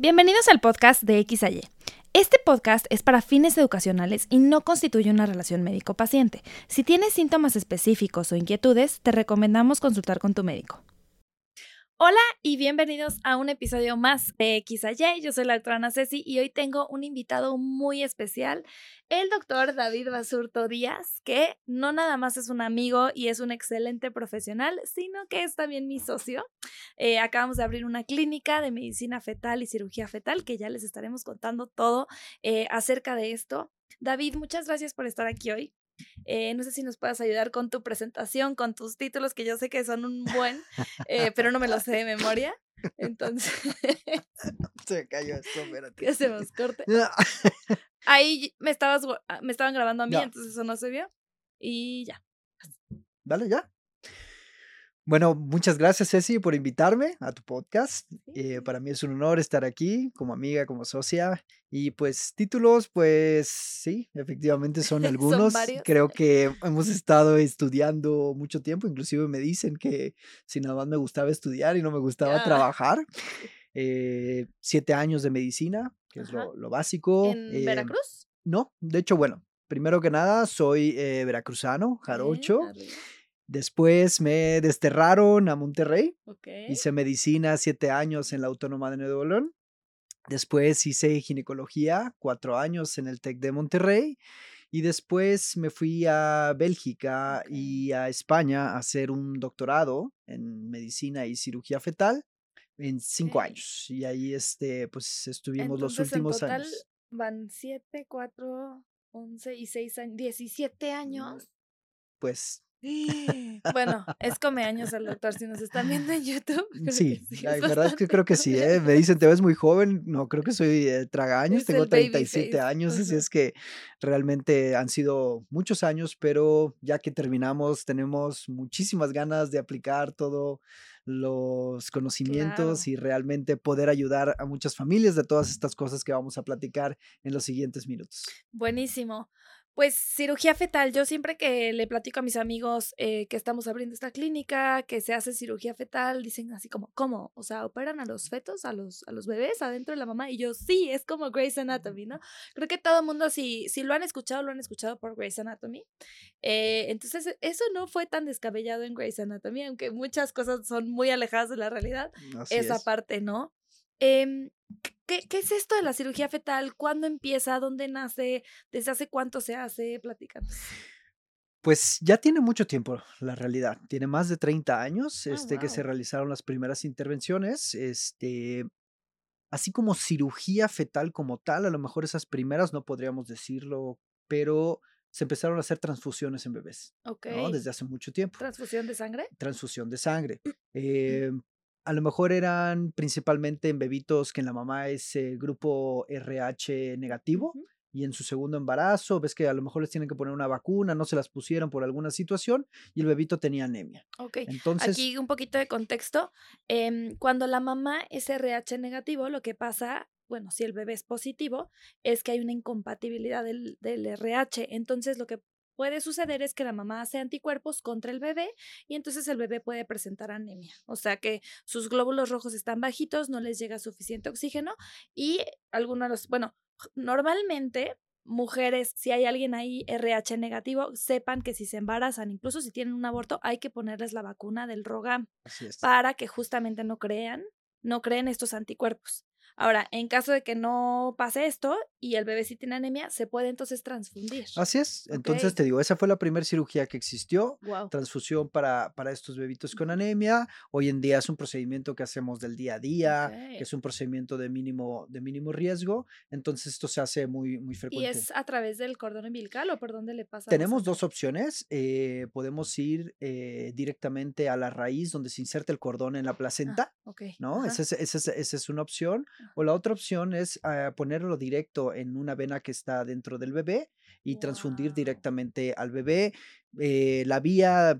Bienvenidos al podcast de X a Y. Este podcast es para fines educacionales y no constituye una relación médico-paciente. Si tienes síntomas específicos o inquietudes, te recomendamos consultar con tu médico. Hola y bienvenidos a un episodio más de X a Y. Yo soy la doctora Ana Ceci y hoy tengo un invitado muy especial, el doctor David Basurto Díaz, que no nada más es un amigo y es un excelente profesional, sino que es también mi socio. Eh, acabamos de abrir una clínica de medicina fetal y cirugía fetal, que ya les estaremos contando todo eh, acerca de esto. David, muchas gracias por estar aquí hoy. Eh, no sé si nos puedas ayudar con tu presentación, con tus títulos, que yo sé que son un buen, eh, pero no me los sé de memoria. Entonces. Se cayó esto, espérate. ¿Qué hacemos? Corte. Ahí me, estabas, ah, me estaban grabando a mí, entonces eso no se vio. Y ya. Dale, ya. Bueno, muchas gracias Ceci por invitarme a tu podcast. Eh, para mí es un honor estar aquí como amiga, como socia. Y pues títulos, pues sí, efectivamente son algunos. Creo que hemos estado estudiando mucho tiempo. Inclusive me dicen que si nada más me gustaba estudiar y no me gustaba trabajar. Eh, siete años de medicina, que es lo, básico. ¿En eh, Veracruz? No, de hecho, bueno, primero que nada soy veracruzano, jarocho. Después me desterraron a Monterrey. Hice medicina siete años en la Autónoma de Nuevo León. Después hice ginecología cuatro años en el TEC de Monterrey. Y después me fui a Bélgica y a España a hacer un doctorado en medicina y cirugía fetal en cinco años. Y ahí este, pues estuvimos los últimos en total años. Van siete, cuatro, once y seis años, diecisiete años. Pues bueno, es come años al doctor. Si nos están viendo en YouTube. Sí, la verdad es que creo que sí. ¿eh? Me dicen, te ves muy joven. No, creo que soy eh, traga años. Tengo 37 años, así es que realmente han sido muchos años, pero ya que terminamos, tenemos muchísimas ganas de aplicar todos los conocimientos y realmente poder ayudar a muchas familias de todas estas cosas que vamos a platicar en los siguientes minutos. Buenísimo. Pues cirugía fetal, yo siempre que le platico a mis amigos eh, que estamos abriendo esta clínica, que se hace cirugía fetal, dicen así como, ¿cómo? O sea, ¿operan a los fetos, a los, a los bebés adentro de la mamá? Y yo, sí, es como Grey's Anatomy, ¿no? Creo que todo el mundo, si, si lo han escuchado, lo han escuchado por Grey's Anatomy. Eh, entonces, eso no fue tan descabellado en Grey's Anatomy, aunque muchas cosas son muy alejadas de la realidad. esa parte, ¿no? Eh, ¿qué, ¿qué, es esto de la cirugía fetal? ¿Cuándo empieza? ¿Dónde nace? ¿Desde hace cuánto se hace? Platícanos. Pues ya tiene mucho tiempo la realidad. Tiene más de 30 años ah, este, que se realizaron las primeras intervenciones. Este, así como cirugía fetal como tal, a lo mejor esas primeras no podríamos decirlo, pero se empezaron a hacer transfusiones en bebés. ¿no? Desde hace mucho tiempo. ¿Transfusión de sangre? Transfusión de sangre. Eh, a lo mejor eran principalmente en bebitos que en la mamá es eh, grupo RH negativo. Y en su segundo embarazo, ves que a lo mejor les tienen que poner una vacuna, no se las pusieron por alguna situación y el bebito tenía anemia. Ok. Entonces. Aquí un poquito de contexto. Em, cuando la mamá es RH negativo, lo que pasa bueno, si el bebé es positivo, es que hay una incompatibilidad del, del, RH. Entonces, lo que puede suceder es que la mamá hace anticuerpos contra el bebé y entonces el bebé puede presentar anemia. O sea que sus glóbulos rojos están bajitos, no les llega suficiente oxígeno y algunos, los, bueno, normalmente mujeres, si hay alguien ahí RH negativo, sepan que si se embarazan, incluso si tienen un aborto, hay que ponerles la vacuna del ROGAM para que justamente no crean, no creen estos anticuerpos. Ahora, en caso de que no pase esto y el bebé sí tiene anemia, se puede entonces transfundir. Así es. Entonces te digo, esa fue la primera cirugía que existió. Transfusión para, para estos bebitos con anemia. Hoy en día es un procedimiento que hacemos del día a día, que es un procedimiento de mínimo, de mínimo riesgo. Entonces esto se hace muy, muy frecuente. ¿Y es a través del cordón umbilical o por dónde le pasa? Tenemos dos opciones. Eh, podemos ir eh, directamente a la raíz donde se inserta el cordón en la ah, placenta. ¿no? Esa es, esa, esa es una opción. O la otra opción es ah, ponerlo directo en una vena que está dentro del bebé y transfundir directamente al bebé. Eh, la vía,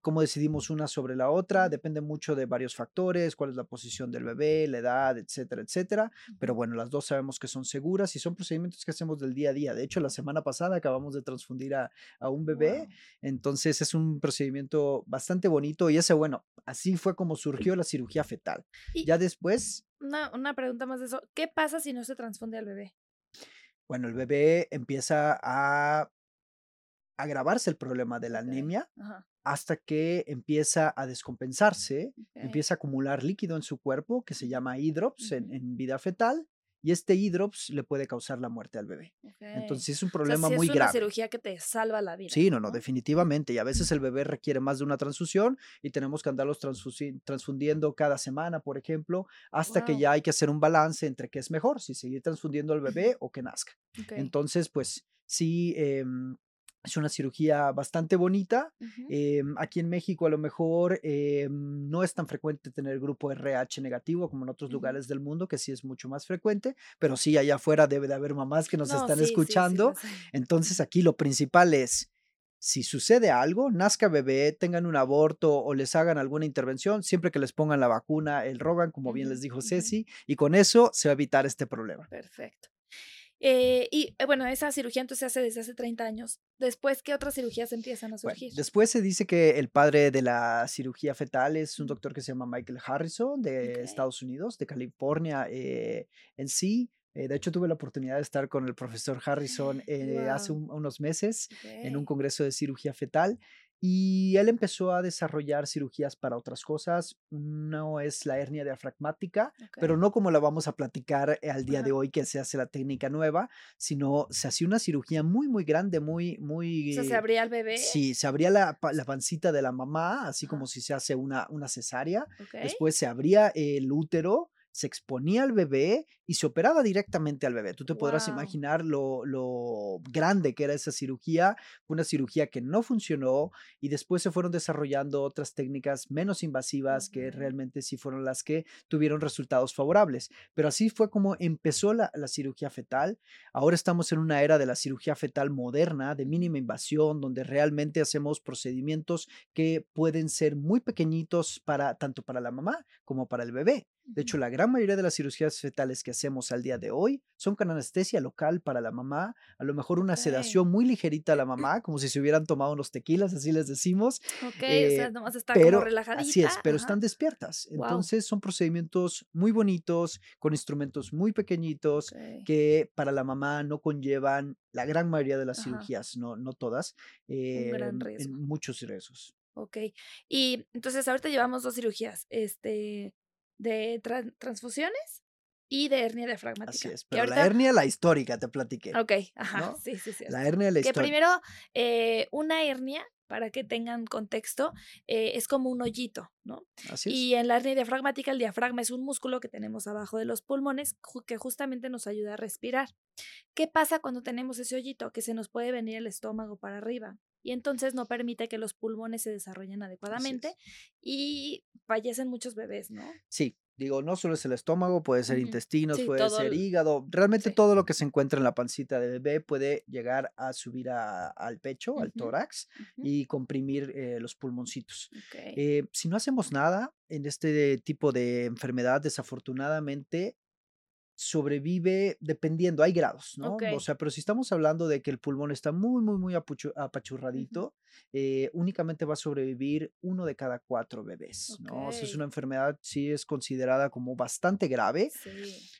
cómo decidimos una sobre la otra, depende mucho de varios factores, cuál es la posición del bebé, la edad, etcétera, etcétera. Pero bueno, las dos sabemos que son seguras y son procedimientos que hacemos del día a día. De hecho, la semana pasada acabamos de transfundir a, un bebé, entonces es un procedimiento bastante bonito y ese, bueno, así fue como surgió la cirugía fetal. Ya después una, una pregunta más de eso. ¿Qué pasa si no se transfunde al bebé? Bueno, el bebé empieza a agravarse el problema de la anemia hasta que empieza a descompensarse, empieza a acumular líquido en su cuerpo que se llama hidrops en, vida fetal y este hidrops le puede causar la muerte al bebé. Entonces es un problema muy grave. Es una cirugía que te salva la vida. Sí, no, no, definitivamente. Y a veces el bebé requiere más de una transfusión y tenemos que andarlos transfundiendo cada semana, por ejemplo, hasta que ya hay que hacer un balance entre qué es mejor, si seguir transfundiendo al bebé o que nazca. Entonces, pues sí, em, es una cirugía bastante bonita. Em, aquí en México a lo mejor em, no es tan frecuente tener grupo RH negativo como en otros lugares del mundo, que sí es mucho más frecuente, pero sí allá afuera debe de haber mamás que nos están escuchando. Entonces aquí lo principal es, si sucede algo, nazca bebé, tengan un aborto o les hagan alguna intervención, siempre que les pongan la vacuna, el Rogan, como bien les dijo Ceci, y con eso se va a evitar este problema. Perfecto. Eh, y eh, bueno, esa cirugía entonces se hace desde hace 30 años. Después, ¿qué otras cirugías empiezan a surgir? después se dice que el padre de la cirugía fetal es un doctor que se llama Michael Harrison de Estados Unidos, de California eh, en sí. de hecho, tuve la oportunidad de estar con el profesor Harrison hace unos meses en un congreso de cirugía fetal y él empezó a desarrollar cirugías para otras cosas. No es la hernia diafragmática, pero no como la vamos a platicar eh, al día de hoy que se hace la técnica nueva, sino se hacía una cirugía muy, muy grande, muy, muy... O sea, se abría el bebé. Sí, se abría la, la pancita de la mamá, así como si se hace una, una cesárea. Después se abría el útero se exponía al bebé y se operaba directamente al bebé. Tú te podrás imaginar lo, lo, grande que era esa cirugía. Una cirugía que no funcionó y después se fueron desarrollando otras técnicas menos invasivas que realmente sí fueron las que tuvieron resultados favorables. Pero así fue como empezó la, la cirugía fetal. Ahora estamos en una era de la cirugía fetal moderna, de mínima invasión, donde realmente hacemos procedimientos que pueden ser muy pequeñitos para tanto para la mamá como para el bebé. De hecho, la gran mayoría de las cirugías fetales que hacemos al día de hoy son con anestesia local para la mamá, a lo mejor una sedación muy ligerita a la mamá, como si se hubieran tomado unos tequilas, así les decimos. Ok, o sea, eh, nomás está pero, como relajadita. Así es, pero están despiertas. Entonces son procedimientos muy bonitos, con instrumentos muy pequeñitos, que para la mamá no conllevan la gran mayoría de las cirugías, no, no todas, eh, En muchos riesgos. Ok, y entonces ahorita llevamos dos cirugías, este, de transfusiones y de hernia diafragmática. Así es, pero la hernia, la histórica, te platiqué. Ok, ajá, sí, sí, sí. La hernia, la histórica. Que primero, eh, una hernia, para que tengan contexto, eh, es como un hoyito, ¿no? Así es. Y en la hernia diafragmática, el diafragma es un músculo que tenemos abajo de los pulmones que justamente nos ayuda a respirar. ¿Qué pasa cuando tenemos ese hoyito? Que se nos puede venir el estómago para arriba y entonces no permite que los pulmones se desarrollen adecuadamente y fallecen muchos bebés, ¿no? Sí, digo, no solo es el estómago, puede ser intestinos, puede ser hígado, realmente todo lo que se encuentra en la pancita de bebé puede llegar a subir al pecho, al tórax y comprimir eh, los pulmoncitos. Eh, si no hacemos nada en este tipo de enfermedad, desafortunadamente sobrevive dependiendo, hay grados, ¿no? O sea, pero si estamos hablando de que el pulmón está muy, muy, muy apachurradito, eh, únicamente va a sobrevivir uno de cada cuatro bebés, ¿no? O sea, es una enfermedad, sí es considerada como bastante grave.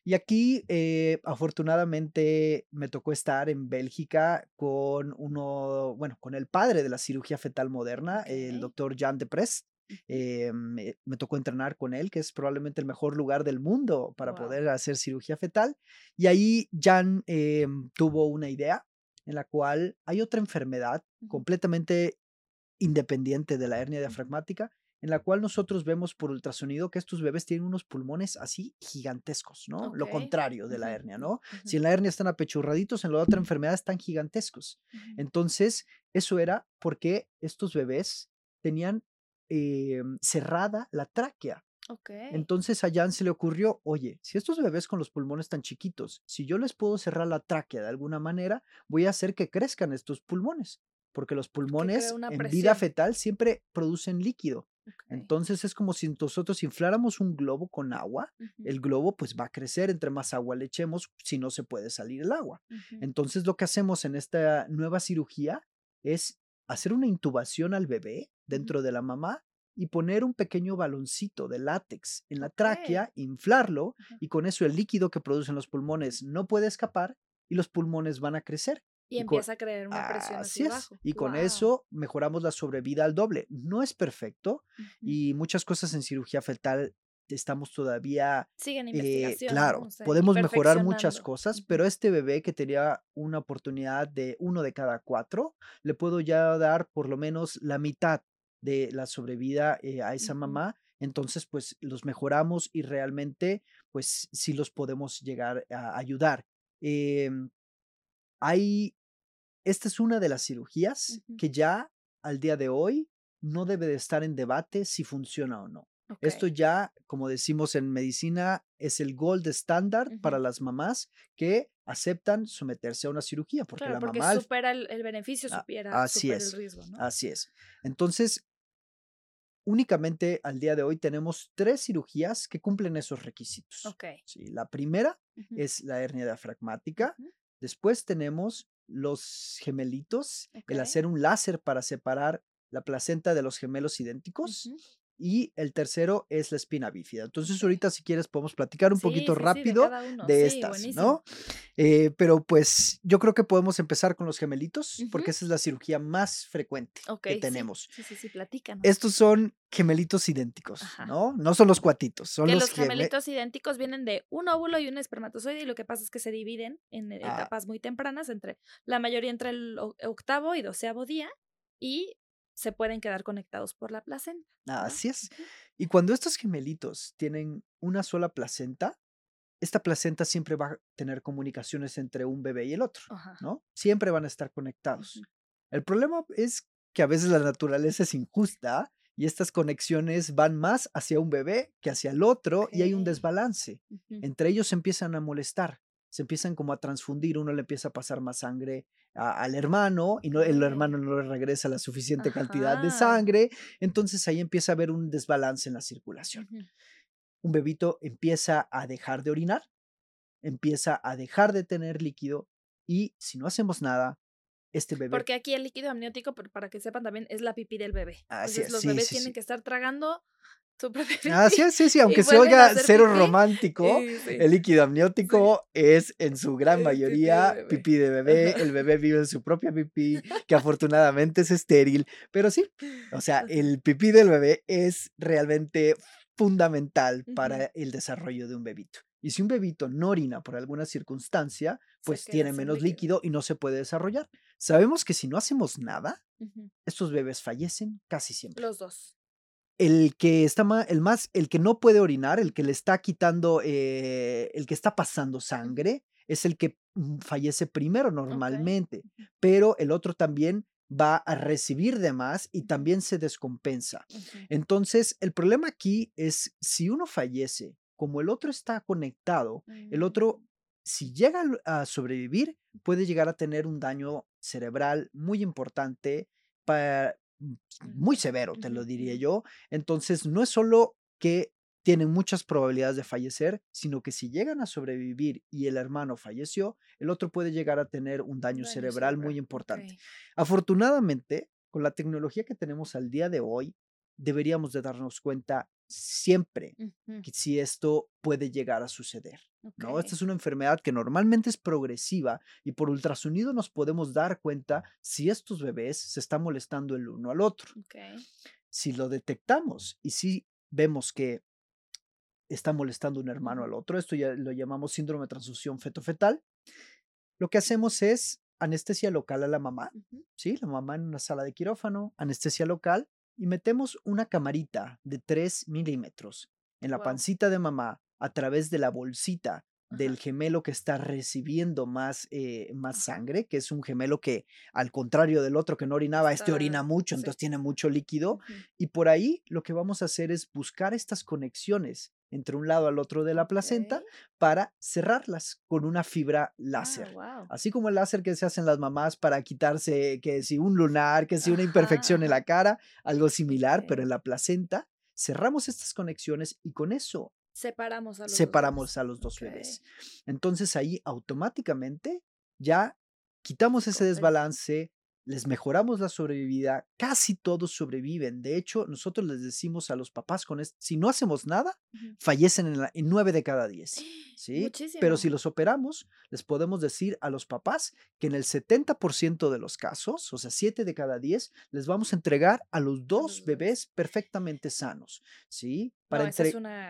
Y aquí, eh, afortunadamente, me tocó estar en Bélgica con uno, bueno, con el padre de la cirugía fetal moderna, el doctor Jan de Prest. Eh, me, tocó entrenar con él, que es probablemente el mejor lugar del mundo para poder hacer cirugía fetal. Y ahí Jan eh, tuvo una idea en la cual hay otra enfermedad completamente independiente de la hernia diafragmática, en la cual nosotros vemos por ultrasonido que estos bebés tienen unos pulmones así gigantescos, ¿no? Lo contrario de la hernia, ¿no? Si en la hernia están apechurraditos, en la otra enfermedad están gigantescos. Entonces, eso era porque estos bebés tenían Em, cerrada la tráquea. Entonces a Jan se le ocurrió, oye, si estos bebés con los pulmones tan chiquitos, si yo les puedo cerrar la tráquea de alguna manera, voy a hacer que crezcan estos pulmones, porque los pulmones en vida fetal siempre producen líquido. Entonces es como si nosotros infláramos un globo con agua, el globo pues va a crecer entre más agua le echemos, si no se puede salir el agua. Entonces lo que hacemos en esta nueva cirugía es hacer una intubación al bebé dentro de la mamá y poner un pequeño baloncito de látex en la tráquea, inflarlo y con eso el líquido que producen los pulmones no puede escapar y los pulmones van a crecer. Y, empieza a crear una presión así abajo. Y con eso mejoramos la sobrevida al doble. No es perfecto y muchas cosas en cirugía fetal estamos todavía... Siguen eh, claro, podemos mejorar muchas cosas, pero este bebé que tenía una oportunidad de uno de cada cuatro, le puedo ya dar por lo menos la mitad de la sobrevida eh, a esa mamá. Entonces, pues los mejoramos y realmente, pues sí los podemos llegar a ayudar. Em, hay, esta es una de las cirugías que ya al día de hoy no debe de estar en debate si funciona o no. Esto ya, como decimos en medicina, es el gold estándar para las mamás que aceptan someterse a una cirugía. Porque la porque mamá. supera el, beneficio, supera, así es, el riesgo. ¿no? Así es. Entonces, únicamente al día de hoy tenemos tres cirugías que cumplen esos requisitos. Sí, la primera es la hernia diafragmática. Después tenemos los gemelitos, el hacer un láser para separar la placenta de los gemelos idénticos y el tercero es la espina bífida. Entonces ahorita si quieres podemos platicar un poquito rápido de, estas, ¿no? Eh, pero pues yo creo que podemos empezar con los gemelitos porque esa es la cirugía más frecuente que tenemos. Sí, sí, sí, platícanos. Estos son gemelitos idénticos, ¿no? No son los cuatitos, son que los, gemelitos idénticos vienen de un óvulo y un espermatozoide y lo que pasa es que se dividen en ah. etapas muy tempranas entre la mayoría entre el octavo y doceavo día y se pueden quedar conectados por la placenta. Así es. Y cuando estos gemelitos tienen una sola placenta, esta placenta siempre va a tener comunicaciones entre un bebé y el otro, ¿no? Siempre van a estar conectados. El problema es que a veces la naturaleza es injusta y estas conexiones van más hacia un bebé que hacia el otro y hay un desbalance. Entre ellos se empiezan a molestar, se empiezan como a transfundir, uno le empieza a pasar más sangre al hermano y no, el hermano no le regresa la suficiente cantidad de sangre, entonces ahí empieza a haber un desbalance en la circulación. Un bebito empieza a dejar de orinar, empieza a dejar de tener líquido y si no hacemos nada, este bebé. Porque aquí el líquido amniótico, para que sepan también, es la pipí del bebé. Así Entonces, los bebés tienen que estar tragando Ah, sí, sí, sí, aunque se oiga cero romántico, el líquido amniótico es en su gran mayoría pipí de bebé. El bebé vive en su propia pipí, que afortunadamente es estéril, pero sí, o sea, el pipí del bebé es realmente fundamental para el desarrollo de un bebito. Y si un bebito no orina por alguna circunstancia, pues tiene menos líquido. y no se puede desarrollar. Sabemos que si no hacemos nada, estos bebés fallecen casi siempre. Los dos el que está más, el más, el que no puede orinar, el que le está quitando, eh, el que está pasando sangre, es el que mm, fallece primero normalmente, pero el otro también va a recibir de más y también se descompensa. Entonces, el problema aquí es si uno fallece, como el otro está conectado, el otro, mm. si llega a sobrevivir, puede llegar a tener un daño cerebral muy importante para, muy severo, te lo diría yo. Entonces, no es solo que tienen muchas probabilidades de fallecer, sino que si llegan a sobrevivir y el hermano falleció, el otro puede llegar a tener un daño, cerebral, muy importante. Afortunadamente, con la tecnología que tenemos al día de hoy, deberíamos de darnos cuenta siempre que si esto puede llegar a suceder. ¿no? Esta es una enfermedad que normalmente es progresiva y por ultrasonido nos podemos dar cuenta si estos bebés se están molestando el uno al otro. Si lo detectamos y si vemos que está molestando un hermano al otro, esto ya lo llamamos síndrome de transfusión feto-fetal, lo que hacemos es anestesia local a la mamá, ¿sí? La mamá en una sala de quirófano, anestesia local, y metemos una camarita de 3 milímetros en la pancita de mamá a través de la bolsita del gemelo que está recibiendo más, eh, más sangre, que es un gemelo que, al contrario del otro que no orinaba, este orina mucho, entonces tiene mucho líquido. Y por ahí lo que vamos a hacer es buscar estas conexiones entre un lado al otro de la placenta para cerrarlas con una fibra láser. Ah, Así como el láser que se hacen las mamás para quitarse que si un lunar, que si una imperfección en la cara, algo similar, pero en la placenta, cerramos estas conexiones y con eso separamos a los separamos dos a los dos bebés. Entonces ahí automáticamente ya quitamos ese desbalance, les mejoramos la sobrevivida, casi todos sobreviven. De hecho, nosotros les decimos a los papás con esto, si no hacemos nada, fallecen en, la, nueve de cada diez. ¿sí? Pero si los operamos, les podemos decir a los papás que en el 70% de los casos, o sea, siete de cada diez, les vamos a entregar a los dos bebés perfectamente sanos. ¿sí? Para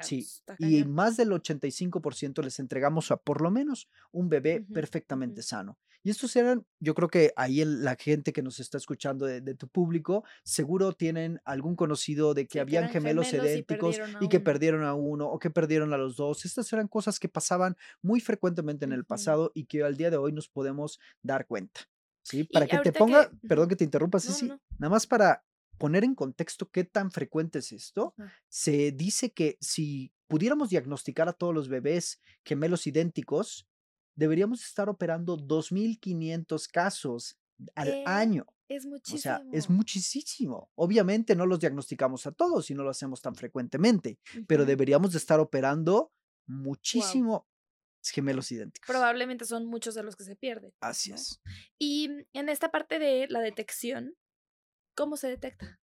sí. Y más del 85% les entregamos a por lo menos un bebé perfectamente sano. Y estos eran, yo creo que ahí la gente que nos está escuchando de, tu público, seguro tienen algún conocido de que habían gemelos, idénticos y, que perdieron a uno o que perdieron a los dos. Estas eran cosas que pasaban muy frecuentemente en el pasado y que al día de hoy nos podemos dar cuenta. ¿Sí? Para que te ponga, perdón que te interrumpa, sí, sí, nada más para poner en contexto qué tan frecuente es esto, se dice que si pudiéramos diagnosticar a todos los bebés gemelos idénticos, deberíamos estar operando 2.500 casos al año. Es muchísimo. O sea, es muchísimo. Obviamente no los diagnosticamos a todos y no lo hacemos tan frecuentemente, pero deberíamos de estar operando muchísimo gemelos idénticos. Probablemente son muchos de los que se pierden. Así es. Y en esta parte de la detección, ¿cómo se detecta?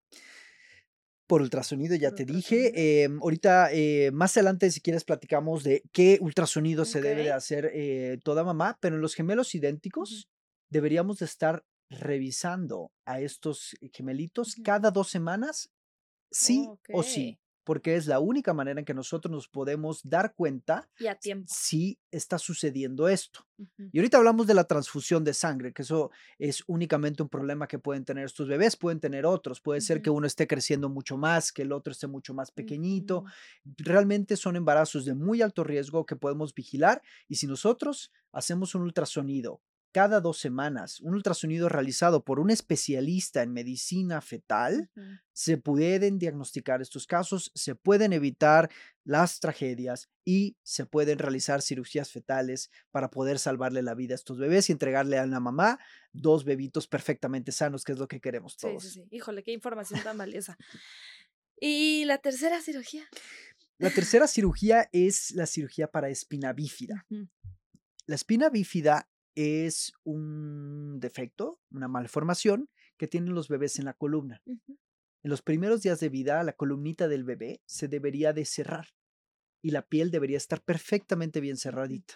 por ultrasonido, ya te dije. Em, ahorita, eh, más adelante, si quieres, platicamos de qué ultrasonido se debe de hacer eh, toda mamá, pero en los gemelos idénticos deberíamos de estar revisando a estos gemelitos cada dos semanas, sí o sí porque es la única manera en que nosotros nos podemos dar cuenta si está sucediendo esto. Y ahorita hablamos de la transfusión de sangre, que eso es únicamente un problema que pueden tener estos bebés, pueden tener otros, puede ser que uno esté creciendo mucho más, que el otro esté mucho más pequeñito. Realmente son embarazos de muy alto riesgo que podemos vigilar y si nosotros hacemos un ultrasonido cada dos semanas, un ultrasonido realizado por un especialista en medicina fetal, se pueden diagnosticar estos casos, se pueden evitar las tragedias y se pueden realizar cirugías fetales para poder salvarle la vida a estos bebés y entregarle a la mamá dos bebitos perfectamente sanos, que es lo que queremos todos. Sí, sí, sí. Híjole, qué información tan valiosa. ¿Y la tercera cirugía? La tercera cirugía es la cirugía para espina bífida. La espina bífida es un defecto, una malformación que tienen los bebés en la columna. En los primeros días de vida, la columnita del bebé se debería de cerrar y la piel debería estar perfectamente bien cerradita.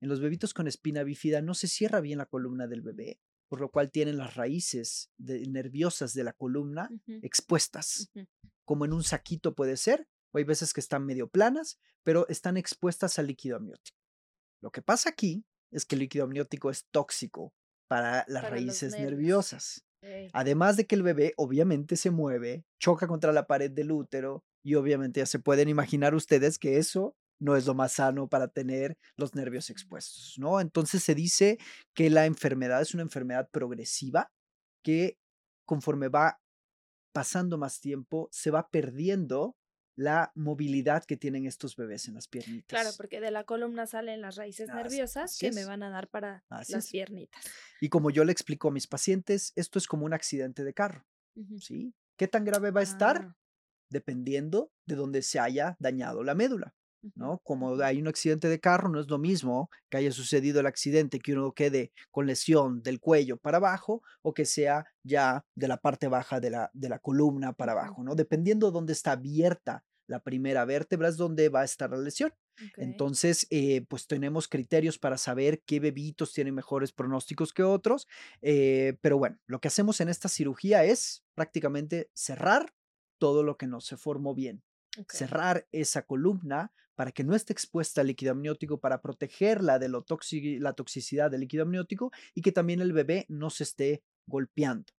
En los bebitos con espina bífida no se cierra bien la columna del bebé, por lo cual tienen las raíces nerviosas de la columna expuestas, como en un saquito puede ser, o hay veces que están medio planas, pero están expuestas al líquido amniótico. Lo que pasa aquí es que el líquido amniótico es tóxico para las raíces nerviosas. Además de que el bebé obviamente se mueve, choca contra la pared del útero y obviamente ya se pueden imaginar ustedes que eso no es lo más sano para tener los nervios expuestos, ¿no? Entonces se dice que la enfermedad es una enfermedad progresiva que conforme va pasando más tiempo se va perdiendo la movilidad que tienen estos bebés en las piernitas. Claro, porque de la columna salen las raíces nerviosas que me van a dar para las piernitas. Y como yo le explico a mis pacientes, esto es como un accidente de carro. ¿Sí? ¿Qué tan grave va a estar? Ah. Dependiendo de dónde se haya dañado la médula. ¿No? Como hay un accidente de carro, no es lo mismo que haya sucedido el accidente, que uno quede con lesión del cuello para abajo o que sea ya de la parte baja de la, de la columna para abajo, ¿no? Dependiendo de dónde está abierta la primera vértebra es donde va a estar la lesión. Entonces, eh, pues tenemos criterios para saber qué bebitos tienen mejores pronósticos que otros. Eh, pero bueno, lo que hacemos en esta cirugía es prácticamente cerrar todo lo que no se formó bien cerrar esa columna para que no esté expuesta al líquido amniótico, para protegerla de lo la toxicidad del líquido amniótico y que también el bebé no se esté golpeando.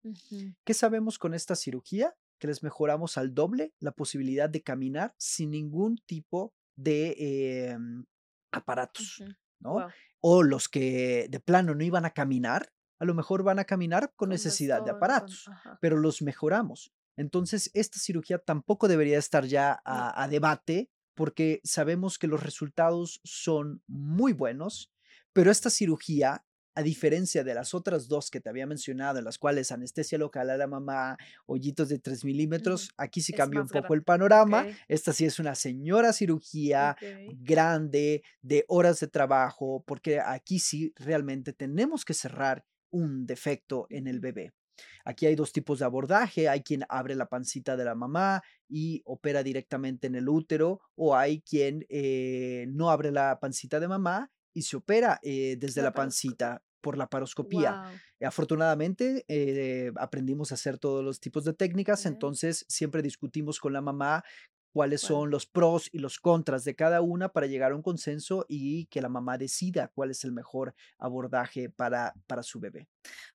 ¿Qué sabemos con esta cirugía? Que les mejoramos al doble la posibilidad de caminar sin ningún tipo de em, aparatos, ¿no? O los que de plano no iban a caminar, a lo mejor van a caminar con, necesidad de aparatos, pero los mejoramos. Entonces, esta cirugía tampoco debería estar ya a, debate porque sabemos que los resultados son muy buenos, pero esta cirugía, a diferencia de las otras dos que te había mencionado, en las cuales anestesia local a la mamá, hoyitos de 3 milímetros, aquí sí cambia un poco el panorama. Esta sí es una señora cirugía grande, de horas de trabajo, porque aquí sí realmente tenemos que cerrar un defecto en el bebé. Aquí hay dos tipos de abordaje, hay quien abre la pancita de la mamá y opera directamente en el útero o hay quien eh, no abre la pancita de mamá y se opera eh, desde la, pancita por la paroscopía. Afortunadamente eh, aprendimos a hacer todos los tipos de técnicas, entonces siempre discutimos con la mamá cuáles son los pros y los contras de cada una para llegar a un consenso y que la mamá decida cuál es el mejor abordaje para, para su bebé.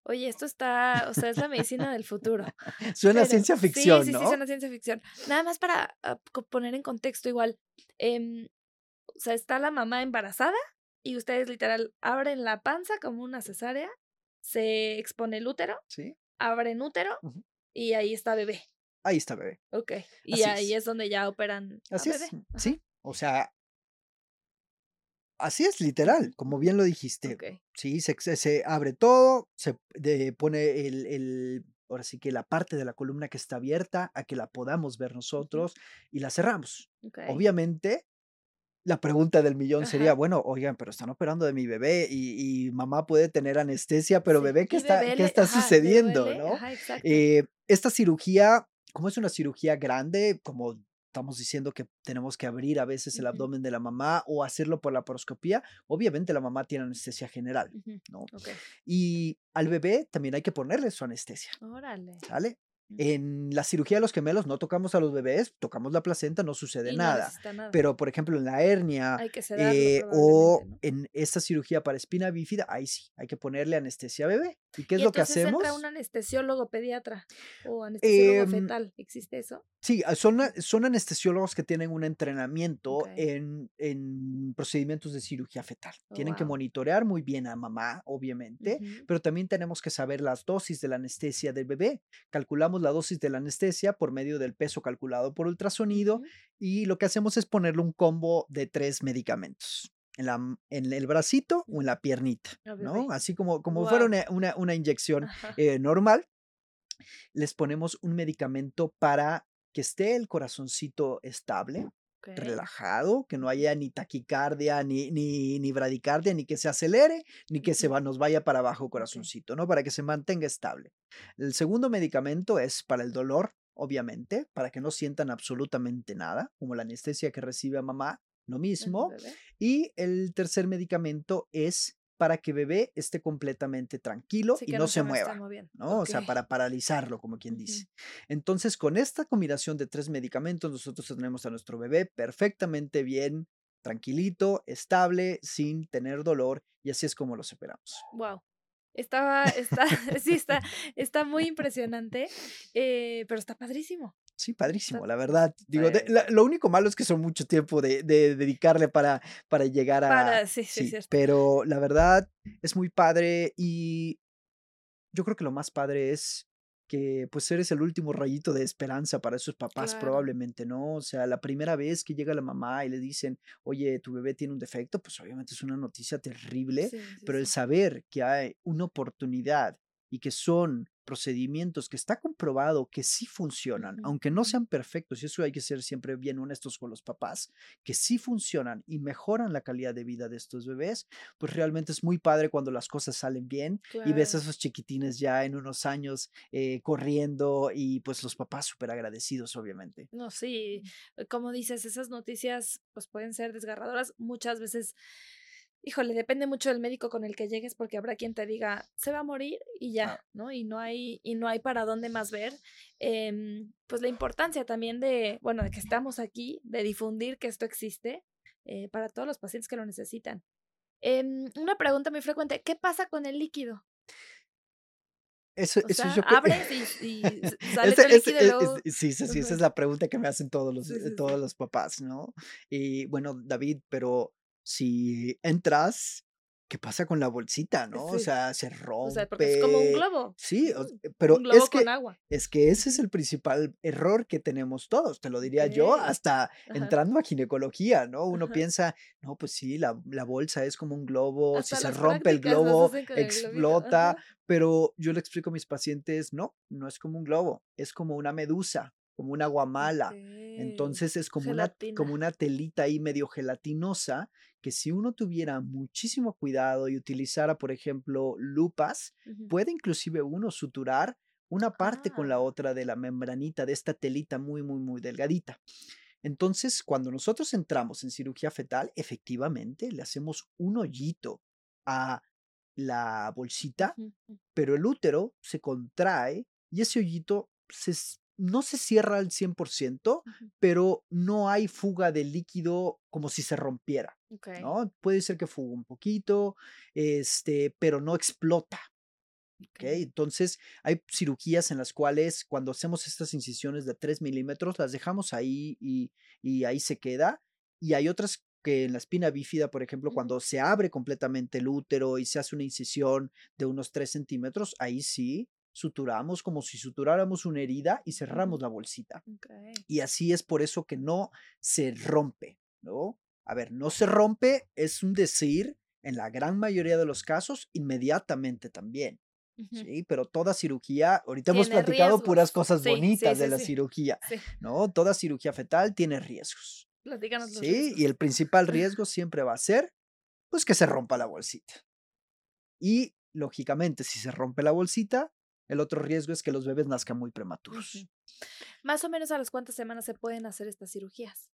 Oye, esto está, o sea, es la medicina del futuro. Suena ciencia ficción, sí, ¿no? Sí, sí, suena ciencia ficción. Nada más para ah, poner en contexto igual, em, o sea, está la mamá embarazada y ustedes literal abren la panza como una cesárea, se expone el útero, ¿Sí? abren útero y ahí está bebé. Ahí está bebé. Ok. Y ahí es. donde ya operan. Así es. Sí. O sea, así es, literal, como bien lo dijiste. Okay. Sí, se, se, abre todo, se pone el, el, ahora sí que la parte de la columna que está abierta a que la podamos ver nosotros y la cerramos. Obviamente, la pregunta del millón sería, bueno, oigan, pero están operando de mi bebé y, mamá puede tener anestesia, pero bebé, ¿qué está, ¿qué está sucediendo? ¿no? Eh, esta cirugía como es una cirugía grande, como estamos diciendo que tenemos que abrir a veces el abdomen de la mamá o hacerlo por la poroscopía, obviamente la mamá tiene anestesia general, ¿no? Y al bebé también hay que ponerle su anestesia. Órale. ¿Sale? En la cirugía de los gemelos no tocamos a los bebés, tocamos la placenta, no sucede nada. Pero, por ejemplo, en la hernia eh, o en esta cirugía para espina bífida, ahí sí, hay que ponerle anestesia a bebé. ¿Y qué es lo que hacemos? entra un anestesiólogo pediatra o anestesiólogo em, fetal? ¿Existe eso? Sí, ah, son, son anestesiólogos que tienen un entrenamiento en, en, procedimientos de cirugía fetal. Oh, Tienen que monitorear muy bien a mamá, obviamente, pero también tenemos que saber las dosis de la anestesia del bebé. Calculamos la dosis de la anestesia por medio del peso calculado por ultrasonido y lo que hacemos es ponerle un combo de tres medicamentos. En, la, en el bracito o en la piernita, ¿no? Así como, como fuera una, una, inyección eh, normal, les ponemos un medicamento para que esté el corazoncito estable, relajado, que no haya ni taquicardia, ni, ni, ni, bradicardia, ni que se acelere, ni que se va, nos vaya para abajo corazoncito, ¿no? Para que se mantenga estable. El segundo medicamento es para el dolor, obviamente, para que no sientan absolutamente nada, como la anestesia que recibe a mamá, lo mismo. Y el tercer medicamento es para que bebé esté completamente tranquilo y no, se, mueva, ¿no? O sea, para paralizarlo, como quien dice. Entonces, con esta combinación de tres medicamentos, nosotros tenemos a nuestro bebé perfectamente bien, tranquilito, estable, sin tener dolor, y así es como lo esperamos. Wow. Estaba, está, sí, está, está muy impresionante, eh, pero está padrísimo. Sí, padrísimo, la verdad. Digo, lo único malo es que son mucho tiempo de, dedicarle para, para llegar a... Para, sí, sí, pero la verdad es muy padre y yo creo que lo más padre es que pues eres el último rayito de esperanza para esos papás probablemente, ¿no? O sea, la primera vez que llega la mamá y le dicen, oye, tu bebé tiene un defecto, pues obviamente es una noticia terrible, pero el saber que hay una oportunidad y que son procedimientos que está comprobado que sí funcionan, aunque no sean perfectos, y eso hay que ser siempre bien honestos con los papás, que sí funcionan y mejoran la calidad de vida de estos bebés, pues realmente es muy padre cuando las cosas salen bien y ves a esos chiquitines ya en unos años eh, corriendo y pues los papás súper agradecidos, obviamente. No, sí, como dices, esas noticias pues pueden ser desgarradoras muchas veces híjole, depende mucho del médico con el que llegues porque habrá quien te diga, se va a morir y ya, ¿no? Y no hay, y no hay para dónde más ver. Em, pues la importancia también de, bueno, de que estamos aquí, de difundir que esto existe eh, para todos los pacientes que lo necesitan. Em, una pregunta muy frecuente, ¿qué pasa con el líquido? Eso, eso yo abres y, sale el líquido Sí, sí, sí, esa es la pregunta que me hacen todos los, todos los papás, ¿no? Y bueno, David, pero si entras, ¿qué pasa con la bolsita, no? O sea, se rompe. O sea, porque es como un globo. Sí, pero es que, es que ese es el principal error que tenemos todos, te lo diría yo, hasta entrando a ginecología, ¿no? Uno piensa, no, pues sí, la, bolsa es como un globo, si se rompe el globo, explota, pero yo le explico a mis pacientes, no, no es como un globo, es como una medusa como una guamala. Entonces es como una, como una telita ahí medio gelatinosa que si uno tuviera muchísimo cuidado y utilizara, por ejemplo, lupas, puede inclusive uno suturar una parte con la ah. otra de la membranita de esta telita muy, muy, muy delgadita. Entonces, cuando nosotros entramos en cirugía fetal, efectivamente le hacemos un hoyito a la bolsita, pero el útero se contrae y ese hoyito no se cierra al 100%, pero no hay fuga de líquido como si se rompiera. ¿no? Puede ser que fuga un poquito, este, pero no explota. Entonces, hay cirugías en las cuales cuando hacemos estas incisiones de 3 milímetros, las dejamos ahí y, y, ahí se queda. Y hay otras que en la espina bífida, por ejemplo, cuando se abre completamente el útero y se hace una incisión de unos 3 centímetros, ahí sí suturamos como si suturáramos una herida y cerramos la bolsita. Y así es por eso que no se rompe, ¿no? A ver, no se rompe es un decir en la gran mayoría de los casos inmediatamente también. Sí, pero toda cirugía, ahorita hemos platicado puras cosas bonitas de la cirugía, ¿no? Toda cirugía fetal tiene riesgos. Platícanos los Sí, y el principal riesgo siempre va a ser, pues, que se rompa la bolsita. Y, lógicamente, si se rompe la bolsita, el otro riesgo es que los bebés nazcan muy prematuros. Más o menos a las cuántas semanas se pueden hacer estas cirugías.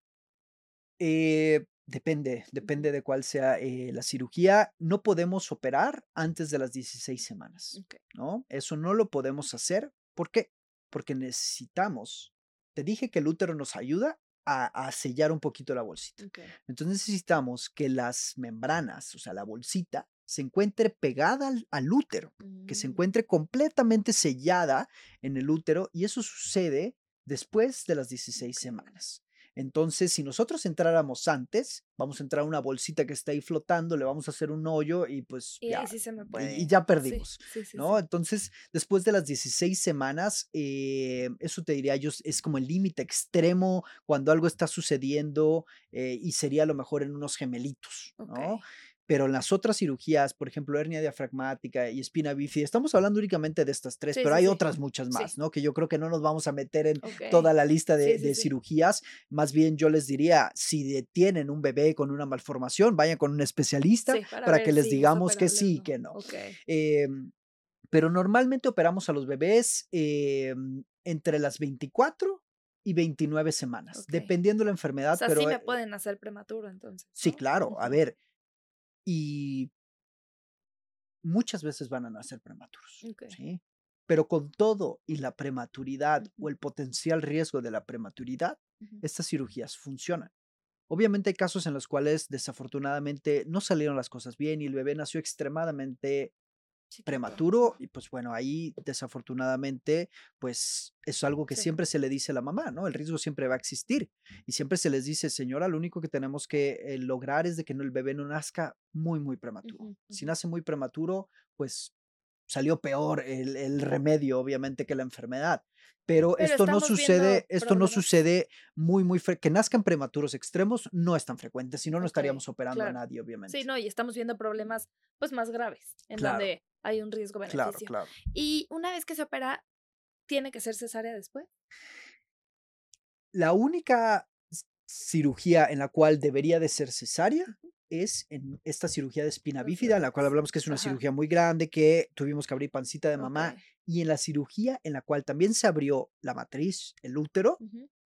Eh, depende, depende de cuál sea eh, la cirugía. No podemos operar antes de las 16 semanas, ¿no? Eso no lo podemos hacer. ¿Por qué? Porque necesitamos, te dije que el útero nos ayuda a, sellar un poquito la bolsita. Entonces necesitamos que las membranas, o sea, la bolsita, se encuentre pegada al, útero, que se mm. encuentre completamente sellada en el útero y eso sucede después de las 16 semanas. Entonces, si nosotros entráramos antes, vamos a entrar a una bolsita que está ahí flotando, le vamos a hacer un hoyo y pues y ya, se me puede. y ya perdimos, ¿no? Entonces, después de las 16 semanas, eh, eso te diría yo, es como el límite extremo cuando algo está sucediendo eh, y sería a lo mejor en unos gemelitos, ¿no? Pero en las otras cirugías, por ejemplo, hernia diafragmática y espina bífida, estamos hablando únicamente de estas tres, pero hay otras muchas más, ¿no? Que yo creo que no nos vamos a meter en toda la lista de, cirugías. Más bien yo les diría, si tienen un bebé con una malformación, vayan con un especialista para, que les digamos que sí y que no. Em, pero normalmente operamos a los bebés em, entre las 24 y 29 semanas, dependiendo de la enfermedad. O sea, pero, sí me pueden hacer prematuro entonces. Sí, claro. A ver, y muchas veces van a nacer prematuros. ¿sí? Pero con todo y la prematuridad o el potencial riesgo de la prematuridad, estas cirugías funcionan. Obviamente hay casos en los cuales desafortunadamente no salieron las cosas bien y el bebé nació extremadamente prematuro y pues bueno, ahí desafortunadamente pues es algo que siempre se le dice a la mamá, ¿no? El riesgo siempre va a existir y siempre se les dice, señora, lo único que tenemos que eh, lograr es de que el bebé no nazca muy, muy prematuro. Si nace muy prematuro, pues salió peor el, remedio, obviamente, que la enfermedad. Pero, esto no sucede, esto no sucede muy, muy que nazcan prematuros extremos no es tan frecuente, si no, no estaríamos operando a nadie, obviamente. Sí, no, y estamos viendo problemas pues más graves, en donde hay un riesgo beneficio. Claro, claro. Y una vez que se opera, ¿tiene que ser cesárea después? La única cirugía en la cual debería de ser cesárea es en esta cirugía de espina bífida, en la cual hablamos que es una cirugía muy grande, que tuvimos que abrir pancita de mamá, y en la cirugía en la cual también se abrió la matriz, el útero,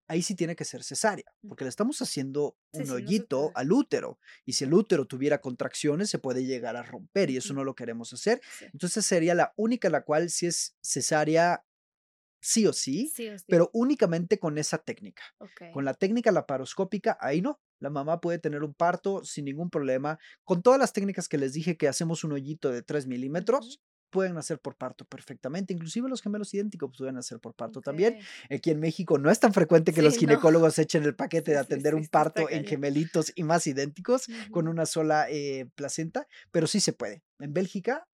ahí sí tiene que ser cesárea, porque le estamos haciendo un hoyito al útero, y si el útero tuviera contracciones se puede llegar a romper, y eso no lo queremos hacer. Entonces sería la única en la cual si es cesárea sí o sí, pero únicamente con esa técnica. Con la técnica laparoscópica, ahí no. La mamá puede tener un parto sin ningún problema. Con todas las técnicas que les dije que hacemos un hoyito de 3 milímetros, pueden hacer por parto perfectamente. Inclusive los gemelos idénticos pueden hacer por parto también. Aquí en México no es tan frecuente que los ginecólogos echen el paquete de atender un parto en gemelitos y más idénticos con una sola eh, placenta, pero sí se puede. En Bélgica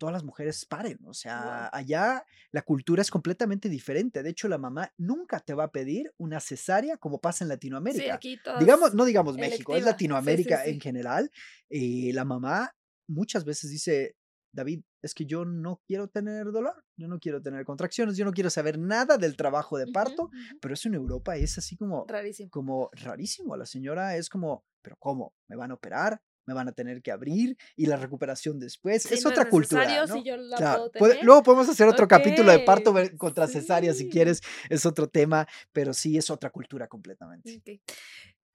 todas las mujeres paren. O sea, allá la cultura es completamente diferente. De hecho, la mamá nunca te va a pedir una cesárea como pasa en Latinoamérica. digamos, no digamos México, es Latinoamérica en general. Eh, la mamá muchas veces dice, David, es que yo no quiero tener dolor, yo no quiero tener contracciones, yo no quiero saber nada del trabajo de parto, pero eso en Europa es así como rarísimo. como rarísimo. La señora es como, pero ¿cómo? ¿Me van a operar? Me van a tener que abrir y la recuperación después. es otra cultura. ¿no? puedo luego podemos hacer otro capítulo de parto contra cesárea si quieres, es otro tema, pero sí es otra cultura completamente.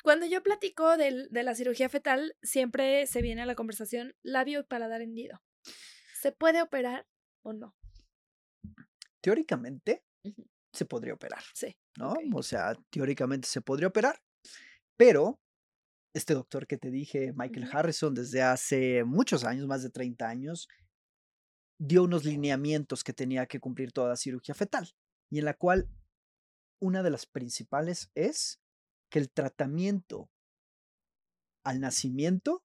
Cuando yo platico de la cirugía fetal, siempre se viene a la conversación labio y paladar hendido. ¿Se puede operar o no? Teóricamente, se podría operar. Sí. ¿No? O sea, teóricamente se podría operar, pero este doctor que te dije, Michael Harrison, desde hace muchos años, más de 30 años, dio unos lineamientos que tenía que cumplir toda cirugía fetal y en la cual una de las principales es que el tratamiento al nacimiento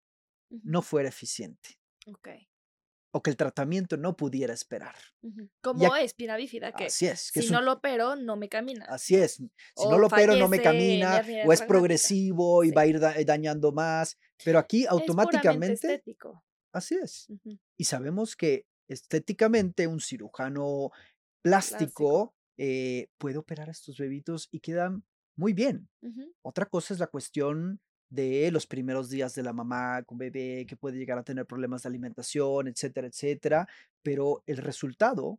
no fuera eficiente. Okay o que el tratamiento no pudiera esperar. Como espina bífida, que, así es, si no lo opero, no me camina. Así es, si no lo opero, no me camina, o es progresivo y va a ir eh, dañando más, pero aquí automáticamente... Es estético. Así es. Y sabemos que estéticamente un cirujano plástico, eh, puede operar a estos bebitos y quedan muy bien. Otra cosa es la cuestión de los primeros días de la mamá con bebé, que puede llegar a tener problemas de alimentación, etcétera, etcétera, pero el resultado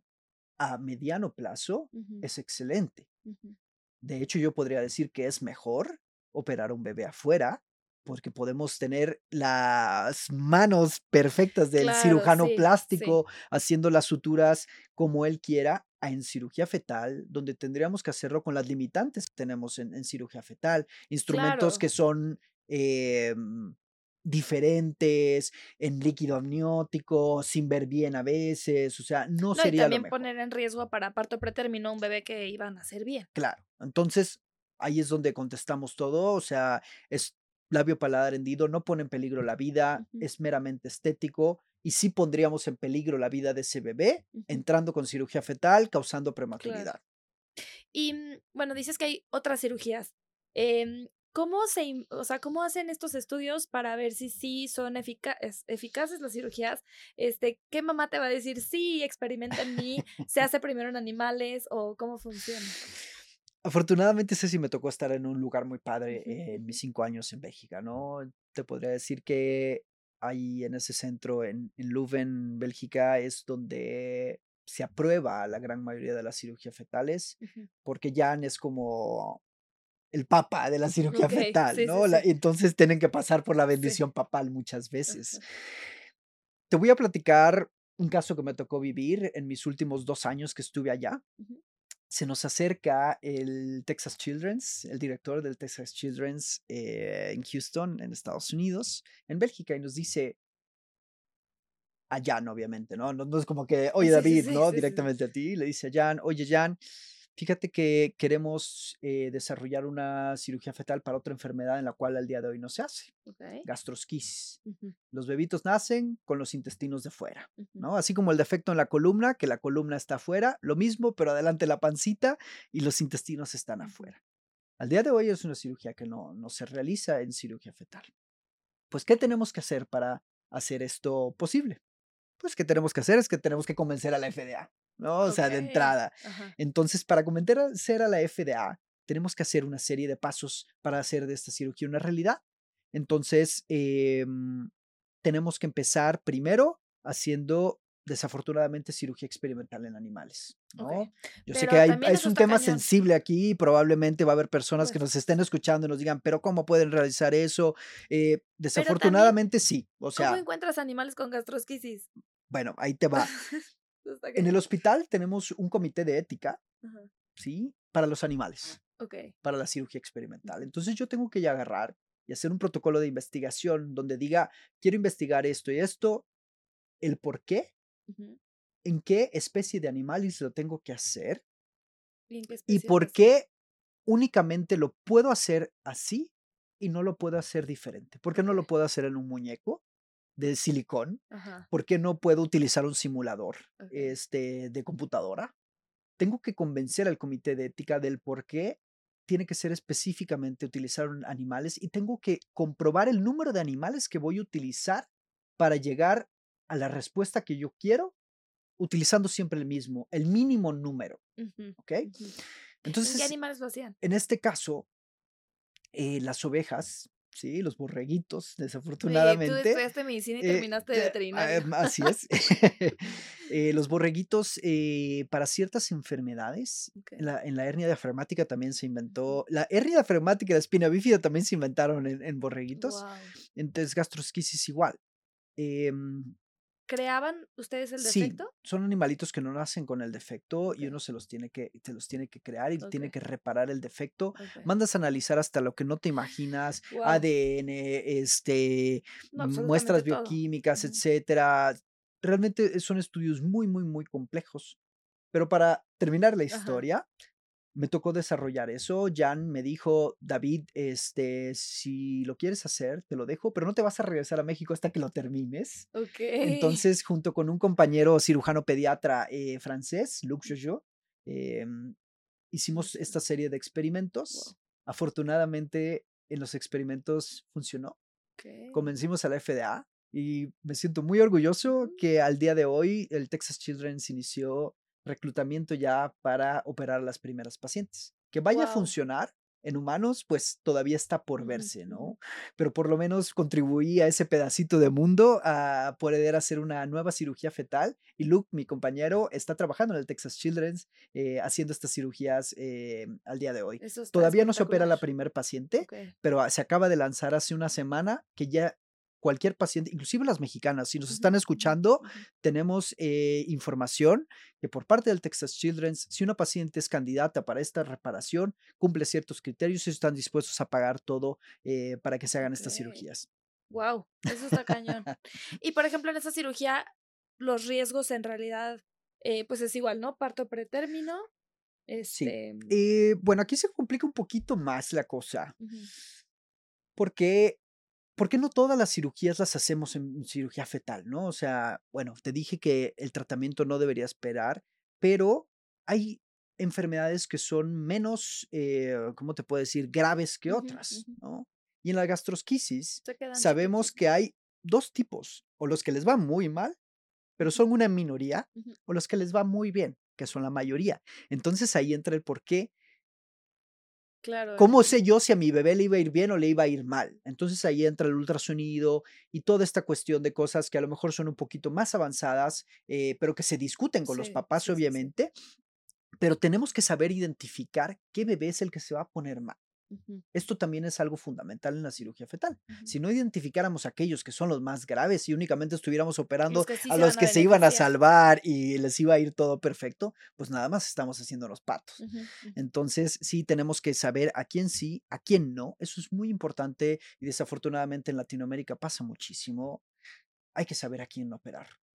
a mediano plazo es excelente. De hecho, yo podría decir que es mejor operar a un bebé afuera porque podemos tener las manos perfectas del cirujano plástico haciendo las suturas como él quiera en cirugía fetal, donde tendríamos que hacerlo con las limitantes que tenemos en, cirugía fetal, instrumentos que son Em, diferentes, en líquido amniótico, sin ver bien a veces, o sea, no, sería. Y también poner en riesgo para parto pretérmino un bebé que iba a nacer bien. Claro, entonces ahí es donde contestamos todo, o sea, es labio paladar hendido, no pone en peligro la vida, es meramente estético y sí pondríamos en peligro la vida de ese bebé entrando con cirugía fetal, causando prematuridad. Y mm, bueno, dices que hay otras cirugías. Eh, ¿Cómo se, o sea, cómo hacen estos estudios para ver si sí son eficaces las cirugías? Este, ¿qué mamá te va a decir? Sí, experimenta en mí, se hace primero en animales o cómo funciona? Afortunadamente, sí me tocó estar en un lugar muy padre en mis cinco años en Bélgica, ¿no? Te podría decir que ahí en ese centro, en, en Leuven, Bélgica, es donde se aprueba la gran mayoría de las cirugías fetales, porque ya es como el papa de la cirugía fetal, ¿no? entonces tienen que pasar por la bendición papal muchas veces. Te voy a platicar un caso que me tocó vivir en mis últimos dos años que estuve allá. Se nos acerca el Texas Children's, el director del Texas Children's eh, en Houston, en Estados Unidos, en Bélgica, y nos dice, a Jan, obviamente, ¿no? No, es como que, oye David, ¿no? Directamente a ti, le dice a Jan, oye Jan, Fíjate que queremos eh, desarrollar una cirugía fetal para otra enfermedad en la cual al día de hoy no se hace, gastrosquisis. Los bebitos nacen con los intestinos de fuera, ¿no? Así como el defecto en la columna, que la columna está afuera, lo mismo, pero adelante la pancita y los intestinos están afuera. Al día de hoy es una cirugía que no, no se realiza en cirugía fetal. Pues, ¿qué tenemos que hacer para hacer esto posible? Pues, ¿qué tenemos que hacer? Es que tenemos que convencer a la FDA. ¿No? O sea, de entrada. Entonces, para convencer a la FDA, tenemos que hacer una serie de pasos para hacer de esta cirugía una realidad. Entonces, em, tenemos que empezar primero haciendo desafortunadamente cirugía experimental en animales. ¿no? Yo sé que hay, es un tema sensible aquí y probablemente va a haber personas que nos estén escuchando y nos digan, pero ¿cómo pueden realizar eso? Eh, desafortunadamente sí. O sea, ¿Cómo encuentras animales con gastrosquisis? Bueno, ahí te va. En el hospital tenemos un comité de ética, ¿sí? Para los animales. Para la cirugía experimental. Entonces yo tengo que ya agarrar y hacer un protocolo de investigación donde diga, quiero investigar esto y esto, el por qué, en qué especie de animales lo tengo que hacer y por qué únicamente lo puedo hacer así y no lo puedo hacer diferente. ¿Por qué no lo puedo hacer en un muñeco? De silicón, ¿por qué no puedo utilizar un simulador este, de computadora? Tengo que convencer al comité de ética del por qué tiene que ser específicamente utilizar animales y tengo que comprobar el número de animales que voy a utilizar para llegar a la respuesta que yo quiero, utilizando siempre el mismo, el mínimo número. ¿Ok? Entonces, ¿En qué animales lo hacían? En este caso, eh, las ovejas Sí, los borreguitos, desafortunadamente. tú estudiaste medicina y terminaste de ah, veterinario. así es. Eh, los borreguitos, eh, para ciertas enfermedades, en, la, en, la, hernia diafragmática también se inventó. La hernia diafragmática y la espina bífida también se inventaron en, borreguitos. Entonces, gastrosquisis igual. Eh, ¿Creaban ustedes el defecto? Sí, son animalitos que no nacen con el defecto y uno se los tiene que, se los tiene que crear y tiene que reparar el defecto. Mandas a analizar hasta lo que no te imaginas, ADN, este, muestras bioquímicas, etcétera. Realmente son estudios muy, muy, muy complejos. Pero para terminar la historia, me tocó desarrollar eso. Jan me dijo, David, este, si lo quieres hacer, te lo dejo, pero no te vas a regresar a México hasta que lo termines. Ok. Entonces, junto con un compañero cirujano pediatra eh, francés, Luc Jojo, em, hicimos esta serie de experimentos. Afortunadamente, en los experimentos funcionó. Convencimos a la FDA y me siento muy orgulloso mm. que al día de hoy el Texas Children's inició reclutamiento ya para operar a las primeras pacientes. Que vaya a funcionar en humanos, pues todavía está por verse, ¿no? Pero por lo menos contribuí a ese pedacito de mundo a poder hacer una nueva cirugía fetal. Y Luke, mi compañero, está trabajando en el Texas Children's eh, haciendo estas cirugías eh, al día de hoy. Todavía no se opera la primer paciente, pero se acaba de lanzar hace una semana que ya cualquier paciente, inclusive las mexicanas, si nos están escuchando, tenemos eh, información que por parte del Texas Children's, si una paciente es candidata para esta reparación, cumple ciertos criterios y están dispuestos a pagar todo eh, para que se hagan estas cirugías. Wow, eso está cañón. y por ejemplo, en esa cirugía, los riesgos en realidad, eh, pues es igual, ¿no? Parto pretérmino. Este... Sí. bueno, aquí se complica un poquito más la cosa. Porque ¿por qué no todas las cirugías las hacemos en cirugía fetal, no? O sea, bueno, te dije que el tratamiento no debería esperar, pero hay enfermedades que son menos, eh, ¿cómo te puedo decir?, graves que otras, ¿no? Y en la gastrosquisis sabemos que hay dos tipos, o los que les va muy mal, pero son una minoría, o los que les va muy bien, que son la mayoría. Entonces ahí entra el por qué Claro. ¿Cómo sé yo si a mi bebé le iba a ir bien o le iba a ir mal? Entonces ahí entra el ultrasonido y toda esta cuestión de cosas que a lo mejor son un poquito más avanzadas, eh, pero que se discuten con los papás, obviamente. Pero tenemos que saber identificar qué bebé es el que se va a poner mal. Esto también es algo fundamental en la cirugía fetal. Si no identificáramos aquellos que son los más graves y únicamente estuviéramos operando a los que se iban a salvar y les iba a ir todo perfecto, pues nada más estamos haciendo los patos. Entonces, sí tenemos que saber a quién sí, a quién no. Eso es muy importante y desafortunadamente en Latinoamérica pasa muchísimo. Hay que saber a quién no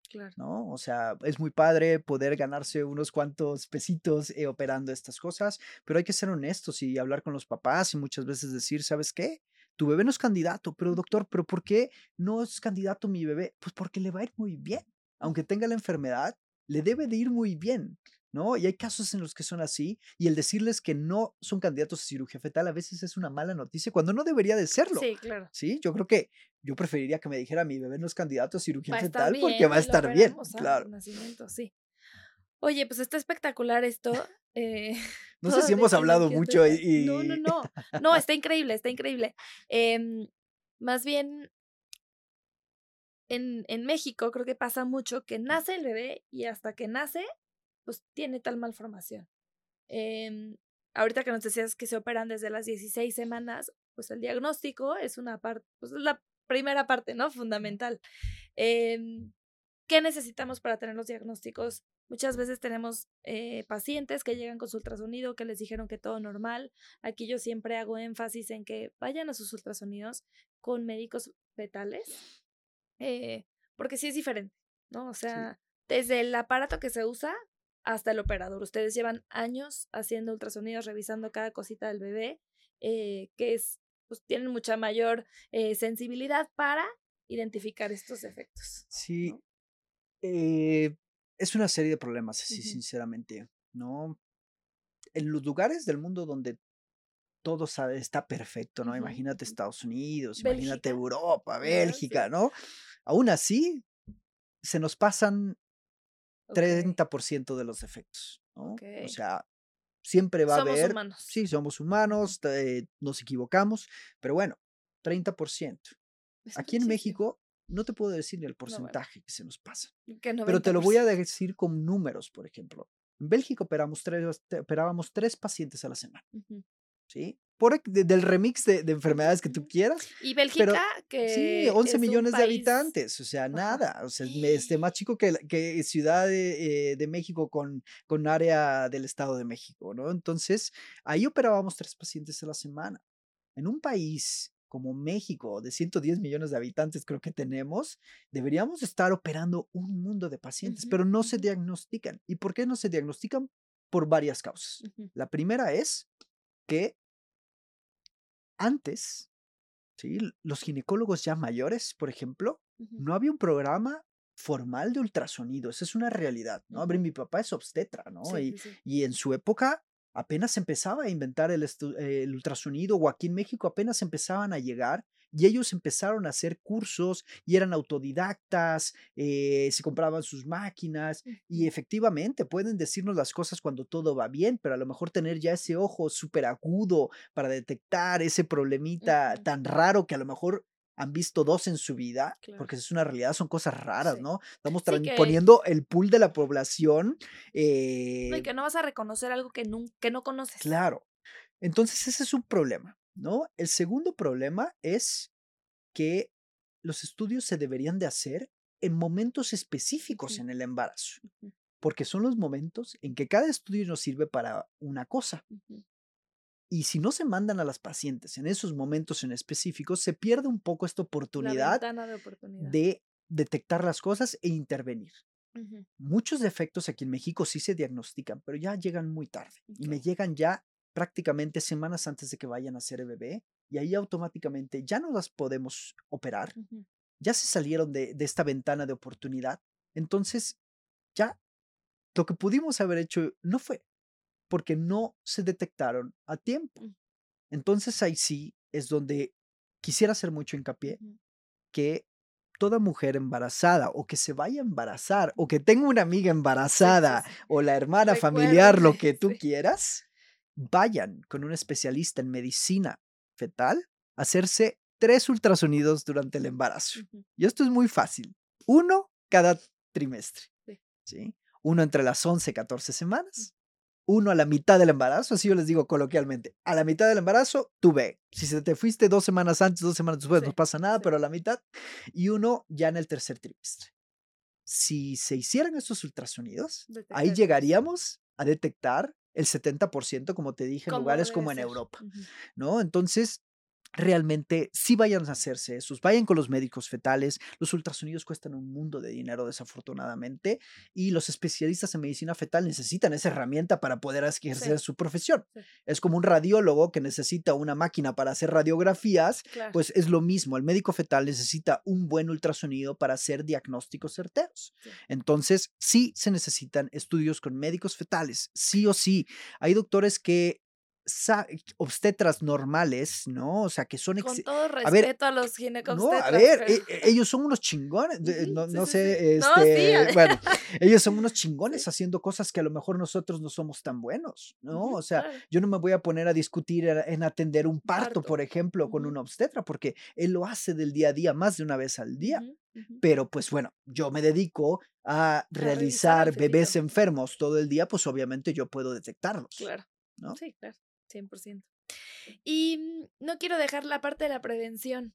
operar. ¿No? O sea, es muy padre poder ganarse unos cuantos pesitos eh, operando estas cosas, pero hay que ser honestos y hablar con los papás y muchas veces decir, ¿sabes qué? Tu bebé no es candidato, pero doctor, ¿pero por qué no es candidato mi bebé? Pues porque le va a ir muy bien. Aunque tenga la enfermedad, le debe de ir muy bien. ¿No? Y hay casos en los que son así, y el decirles que no son candidatos a cirugía fetal a veces es una mala noticia cuando no debería de serlo. Sí, claro. Sí, yo creo que yo preferiría que me dijera mi bebé no es candidato a cirugía fetal porque va a estar bien. Claro. sí. Oye, pues está espectacular esto. Eh, no sé si hemos hablado mucho y, No, no, no. No, está increíble, está increíble. Em, más bien, en, en México creo que pasa mucho que nace el bebé y hasta que nace pues tiene tal malformación. Eh, ahorita que nos decías que se operan desde las 16 semanas, pues el diagnóstico es una parte, pues es la primera parte, ¿no? Fundamental. Eh, ¿Qué necesitamos para tener los diagnósticos? Muchas veces tenemos eh, pacientes que llegan con su ultrasonido, que les dijeron que todo normal. Aquí yo siempre hago énfasis en que vayan a sus ultrasonidos con médicos fetales, eh, porque sí es diferente, ¿no? O sea, desde el aparato que se usa hasta el operador. Ustedes llevan años haciendo ultrasonidos, revisando cada cosita del bebé, eh, que es, pues tienen mucha mayor eh, sensibilidad para identificar estos efectos. Sí. Eh, es una serie de problemas, así sinceramente, ¿no? En los lugares del mundo donde todo sabe, está perfecto, ¿no? Imagínate Estados Unidos, imagínate Europa, Bélgica, ¿no? Aún así, se nos pasan 30% de los defectos, ¿no? O sea, siempre va a haber... Humanos. Sí, somos humanos, nos equivocamos, pero bueno, 30%. Aquí en México no te puedo decir ni el porcentaje que se nos pasa. Pero te lo voy a decir con números, por ejemplo. En Bélgica operamos tres, operábamos tres pacientes a la semana. ¿Sí? Por, del remix de, enfermedades que tú quieras. Y Bélgica, que. Sí, 11 millones de habitantes, o sea, nada. O sea, este, más chico que, que Ciudad de, eh, de, México con, con área del Estado de México, ¿no? Entonces, ahí operábamos tres pacientes a la semana. En un país como México, de 110 millones de habitantes creo que tenemos, deberíamos estar operando un mundo de pacientes, pero no se diagnostican. ¿Y por qué no se diagnostican? Por varias causas. La primera es que antes, ¿sí? los ginecólogos ya mayores, por ejemplo, no había un programa formal de ultrasonido, esa es una realidad, ¿no? mi papá es obstetra, ¿no? y, y en su época apenas empezaba a inventar el, el, ultrasonido o aquí en México apenas empezaban a llegar y ellos empezaron a hacer cursos y eran autodidactas, eh, se compraban sus máquinas y efectivamente pueden decirnos las cosas cuando todo va bien, pero a lo mejor tener ya ese ojo súper agudo para detectar ese problemita tan raro que a lo mejor han visto dos en su vida, porque es una realidad, son cosas raras, ¿no? Estamos poniendo el pool de la población. y eh que no vas a reconocer algo que no, que no conoces. Claro. Entonces ese es un problema, ¿no? El segundo problema es que los estudios se deberían de hacer en momentos específicos en el embarazo, porque son los momentos en que cada estudio nos sirve para una cosa. Y si no se mandan a las pacientes en esos momentos en específicos, se pierde un poco esta oportunidad, de, detectar las cosas e intervenir. Muchos defectos aquí en México sí se diagnostican, pero ya llegan muy tarde y me llegan ya prácticamente semanas antes de que vayan a ser bebé y ahí automáticamente ya no las podemos operar, ya se salieron de, de esta ventana de oportunidad. Entonces, ya lo que pudimos haber hecho no fue porque no se detectaron a tiempo. Mm. Entonces ahí sí es donde quisiera hacer mucho hincapié que toda mujer embarazada o que se vaya a embarazar o que tenga una amiga embarazada o la hermana familiar, lo que tú quieras, vayan con un especialista en medicina fetal a hacerse tres ultrasonidos durante el embarazo. Y esto es muy fácil. Uno cada trimestre. Sí. Uno entre las 11 y 14 semanas uno a la mitad del embarazo, así yo les digo coloquialmente, a la mitad del embarazo, tú ve. Si se te fuiste dos semanas antes, dos semanas después, no pasa nada, pero a la mitad, y uno ya en el tercer trimestre. Si se hicieran estos ultrasonidos, ahí llegaríamos a detectar el 70%, como te dije, en lugares como en Europa, ¿no? Entonces, realmente sí vayan a hacerse esos, vayan con los médicos fetales, los ultrasonidos cuestan un mundo de dinero desafortunadamente y los especialistas en medicina fetal necesitan esa herramienta para poder ejercer su profesión. Es como un radiólogo que necesita una máquina para hacer radiografías, pues es lo mismo, el médico fetal necesita un buen ultrasonido para hacer diagnósticos certeros. Entonces, sí se necesitan estudios con médicos fetales, sí o sí. Hay doctores que obstetras normales, ¿no? O sea, que son... Con todo respeto a, los ginecobstetras. No, a ver, ellos son unos chingones, no, sé, este, bueno, ellos son unos chingones haciendo cosas que a lo mejor nosotros no somos tan buenos, ¿no? o sea, yo no me voy a poner a discutir en atender un parto, por ejemplo, con una obstetra, porque él lo hace del día a día, más de una vez al día. Pero pues bueno, yo me dedico a realizar bebés enfermos todo el día, pues obviamente yo puedo detectarlos. Claro. ¿no? Sí, claro. 100%. Y mm, no quiero dejar la parte de la prevención.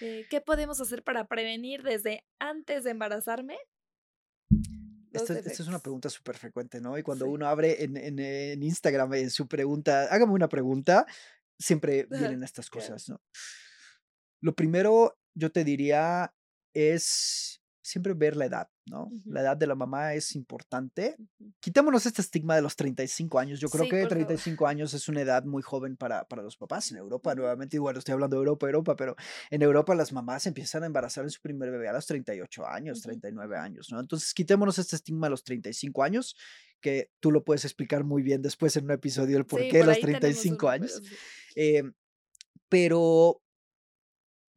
Eh, ¿Qué podemos hacer para prevenir desde antes de embarazarme? Esta, es una pregunta súper frecuente, ¿no? Y cuando uno abre en, en, Instagram en su pregunta, hágame una pregunta, siempre vienen estas cosas, ¿no? Lo primero, yo te diría, es siempre ver la edad, ¿no? La edad de la mamá es importante. Quitémonos este estigma de los 35 años. Yo creo que 35 años es una edad muy joven para, para los papás. En Europa, nuevamente, igual estoy hablando de Europa, Europa, pero en Europa las mamás empiezan a embarazar en su primer bebé a los 38 años, 39 años, ¿no? Entonces, quitémonos este estigma de los 35 años, que tú lo puedes explicar muy bien después en un episodio el por qué los 35 años. Eh, pero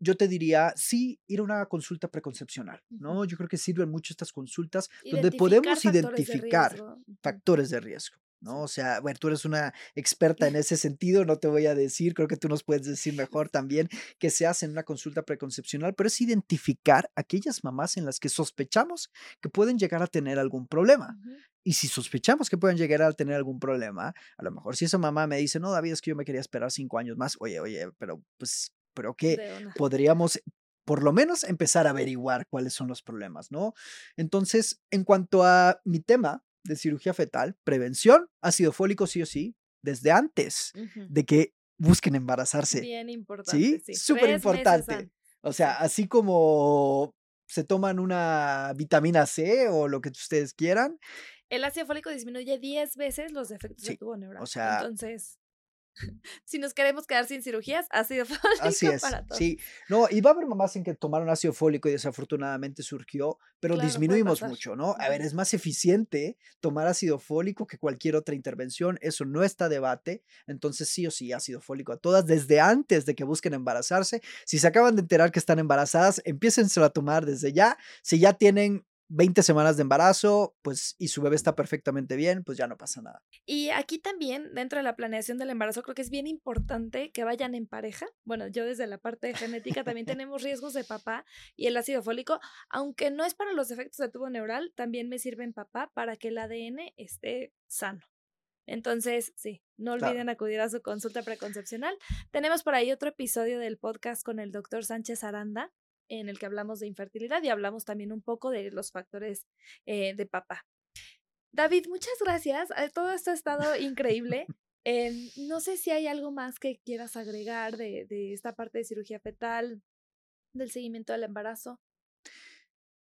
yo te diría, sí, ir a una consulta preconcepcional, ¿no? Yo creo que sirven mucho estas consultas donde podemos identificar factores de riesgo. ¿no? O sea, bueno, tú eres una experta en ese sentido, no te voy a decir, creo que tú nos puedes decir mejor también que se hace en una consulta preconcepcional, pero es identificar aquellas mamás en las que sospechamos que pueden llegar a tener algún problema. Y si sospechamos que pueden llegar a tener algún problema, a lo mejor si esa mamá me dice, no, David, es que yo me quería esperar cinco años más, oye, oye, pero pues, pero que podríamos por lo menos empezar a averiguar cuáles son los problemas, ¿no? Entonces, en cuanto a mi tema de cirugía fetal, prevención, ácido fólico sí o sí, desde antes de que busquen embarazarse. Bien importante. Sí, súper importante. O sea, así como se toman una vitamina C o lo que ustedes quieran, el ácido fólico disminuye 10 veces los efectos de tubo neural. O sea, entonces, si nos queremos quedar sin cirugías, ácido fólico así es, para todos. Sí, no, y va a haber mamás en que tomaron ácido fólico y desafortunadamente surgió, pero disminuimos mucho, ¿no? A ver, es más eficiente tomar ácido fólico que cualquier otra intervención, eso no está debate, entonces sí o sí ácido fólico a todas desde antes de que busquen embarazarse. Si se acaban de enterar que están embarazadas, empiécenselo a tomar desde ya. Si ya tienen 20 semanas de embarazo, pues, y su bebé está perfectamente bien, pues ya no pasa nada. Y aquí también, dentro de la planeación del embarazo, creo que es bien importante que vayan en pareja. Bueno, yo desde la parte de genética también tenemos riesgos de papá y el ácido fólico, aunque no es para los efectos de tubo neural, también me sirve en papá para que el ADN esté sano. Entonces, sí, no olviden acudir a su consulta preconcepcional. Tenemos por ahí otro episodio del podcast con el doctor Sánchez Aranda, en el que hablamos de infertilidad y hablamos también un poco de los factores eh, de papá. David, muchas gracias. Eh, todo esto ha estado increíble. Em, no sé si hay algo más que quieras agregar de, de esta parte de cirugía fetal, del seguimiento del embarazo.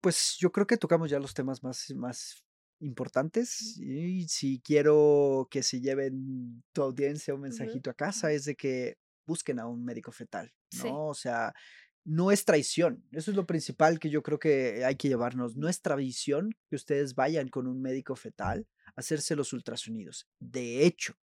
Pues yo creo que tocamos ya los temas más, más importantes y si quiero que se lleven tu audiencia un mensajito a casa es de que busquen a un médico fetal, ¿no? O sea, no es traición. Eso es lo principal que yo creo que hay que llevarnos. No es traición que ustedes vayan con un médico fetal a hacerse los ultrasonidos. De hecho,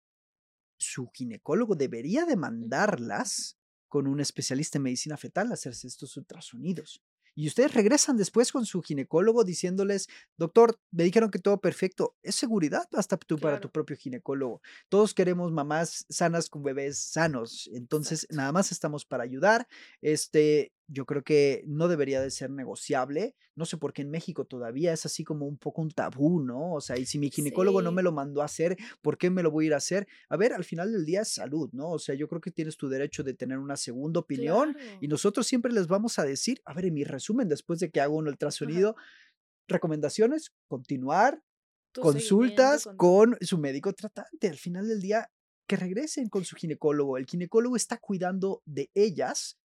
su ginecólogo debería demandarlas con un especialista en medicina fetal a hacerse estos ultrasonidos. Y ustedes regresan después con su ginecólogo diciéndoles, doctor, me dijeron que todo perfecto. Es seguridad hasta tú para tu propio ginecólogo. Todos queremos mamás sanas con bebés sanos. Entonces, nada más estamos para ayudar. Este, yo creo que no debería de ser negociable. No sé por qué en México todavía es así como un poco un tabú, ¿no? O sea, y si mi ginecólogo no me lo mandó a hacer, ¿por qué me lo voy a ir a hacer? A ver, al final del día es salud, ¿no? O sea, yo creo que tienes tu derecho de tener una segunda opinión y nosotros siempre les vamos a decir, a ver, en mi resumen, después de que hago un ultrasonido, recomendaciones, continuar, consultas con su médico tratante. Al final del día, que regresen con su ginecólogo. El ginecólogo está cuidando de ellas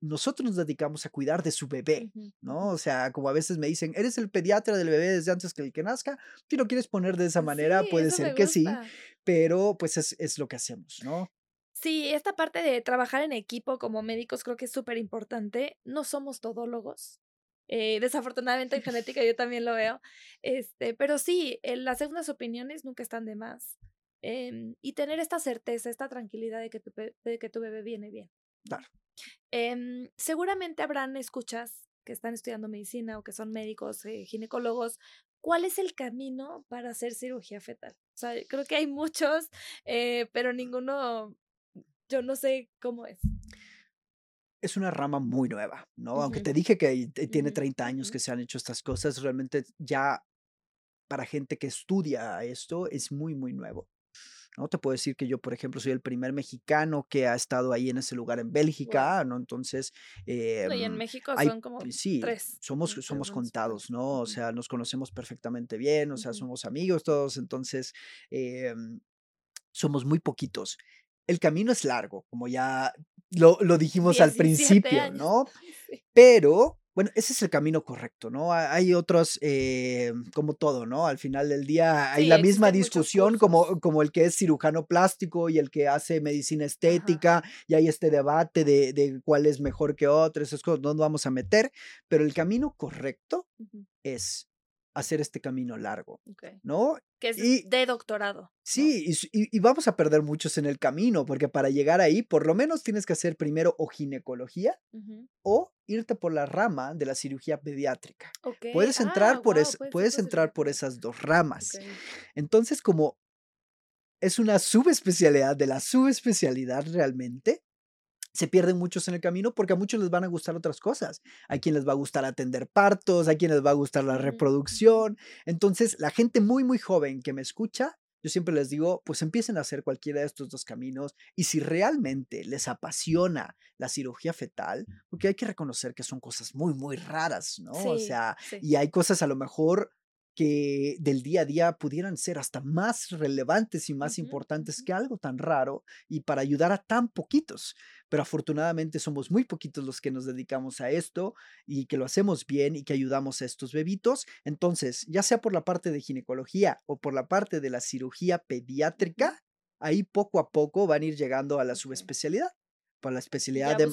nosotros nos dedicamos a cuidar de su bebé, ¿no? O sea, como a veces me dicen, eres el pediatra del bebé desde antes que el que nazca, si lo quieres poner de esa manera, puede ser que sí, pero pues es, es lo que hacemos, ¿no? Sí, esta parte de trabajar en equipo como médicos creo que es súper importante. No somos todólogos. Eh, desafortunadamente en genética yo también lo veo. Este, pero sí, las segundas opiniones nunca están de más. Em, y tener esta certeza, esta tranquilidad de que tu, de que tu bebé viene bien. Claro. Em, seguramente habrán escuchas que están estudiando medicina o que son médicos, eh, ginecólogos. ¿Cuál es el camino para hacer cirugía fetal? O sea, creo que hay muchos, eh, pero ninguno, yo no sé cómo es. Es una rama muy nueva, ¿no? Aunque te dije que tiene 30 años que se han hecho estas cosas, realmente ya para gente que estudia esto es muy, muy nuevo. ¿No? Te puedo decir que yo, por ejemplo, soy el primer mexicano que ha estado ahí en ese lugar en Bélgica, ¿no? Entonces... Eh, y en em, México son como sí, tres. Somos, somos contados, ¿no? O sea, nos conocemos perfectamente bien, o sea, somos amigos todos, entonces em, somos muy poquitos. El camino es largo, como ya lo, lo dijimos al principio, ¿no? Pero bueno, ese es el camino correcto, ¿no? Hay otros, eh, como todo, ¿no? Al final del día hay la misma discusión como, como el que es cirujano plástico y el que hace medicina estética y hay este debate de, de, cuál es mejor que otro, esas cosas no nos vamos a meter, pero el camino correcto es hacer este camino largo, ¿no? Que es de doctorado. Sí, y, vamos a perder muchos en el camino, porque para llegar ahí, por lo menos tienes que hacer primero o ginecología o irte por la rama de la cirugía pediátrica. Puedes entrar, ah, por, puedes entrar por esas dos ramas. Entonces, como es una subespecialidad de la subespecialidad realmente se pierden muchos en el camino porque a muchos les van a gustar otras cosas. Hay quien les va a gustar atender partos, hay quien les va a gustar la reproducción. Entonces, la gente muy, muy joven que me escucha, yo siempre les digo, pues empiecen a hacer cualquiera de estos dos caminos y si realmente les apasiona la cirugía fetal, porque hay que reconocer que son cosas muy, muy raras, ¿no? o sea, y hay cosas a lo mejor que del día a día pudieran ser hasta más relevantes y más importantes que algo tan raro y para ayudar a tan poquitos. Pero afortunadamente somos muy poquitos los que nos dedicamos a esto y que lo hacemos bien y que ayudamos a estos bebitos. Entonces, ya sea por la parte de ginecología o por la parte de la cirugía pediátrica, ahí poco a poco van a ir llegando a la subespecialidad para la especialidad de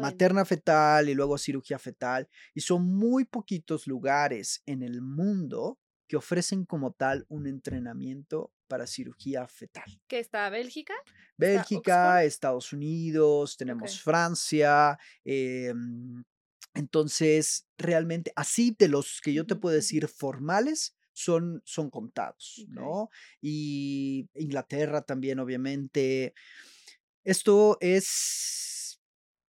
materna fetal y luego cirugía fetal. Y son muy poquitos lugares en el mundo que ofrecen como tal un entrenamiento para cirugía fetal. ¿Qué está Bélgica? Bélgica, Estados Unidos, tenemos Francia. Em, entonces, realmente, así de los que yo te puedo decir formales, son, son contados, ¿no? Y Inglaterra también, obviamente. Esto es,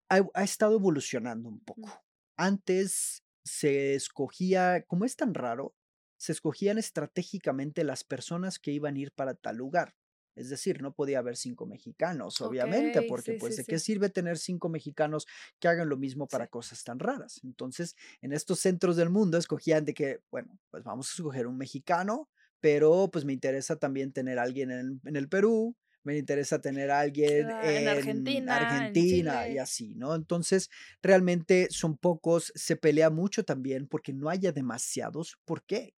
ha, estado evolucionando un poco. Antes se escogía, como es tan raro, se escogían estratégicamente las personas que iban a ir para tal lugar. Es decir, no podía haber cinco mexicanos, obviamente, porque pues de qué sirve tener cinco mexicanos que hagan lo mismo para cosas tan raras. Entonces, en estos centros del mundo escogían de que, bueno, pues vamos a escoger un mexicano, pero pues me interesa también tener a alguien en el Perú, me interesa tener a alguien en, Argentina, Argentina y así, ¿no? Entonces, realmente son pocos, se pelea mucho también porque no haya demasiados. ¿Por qué?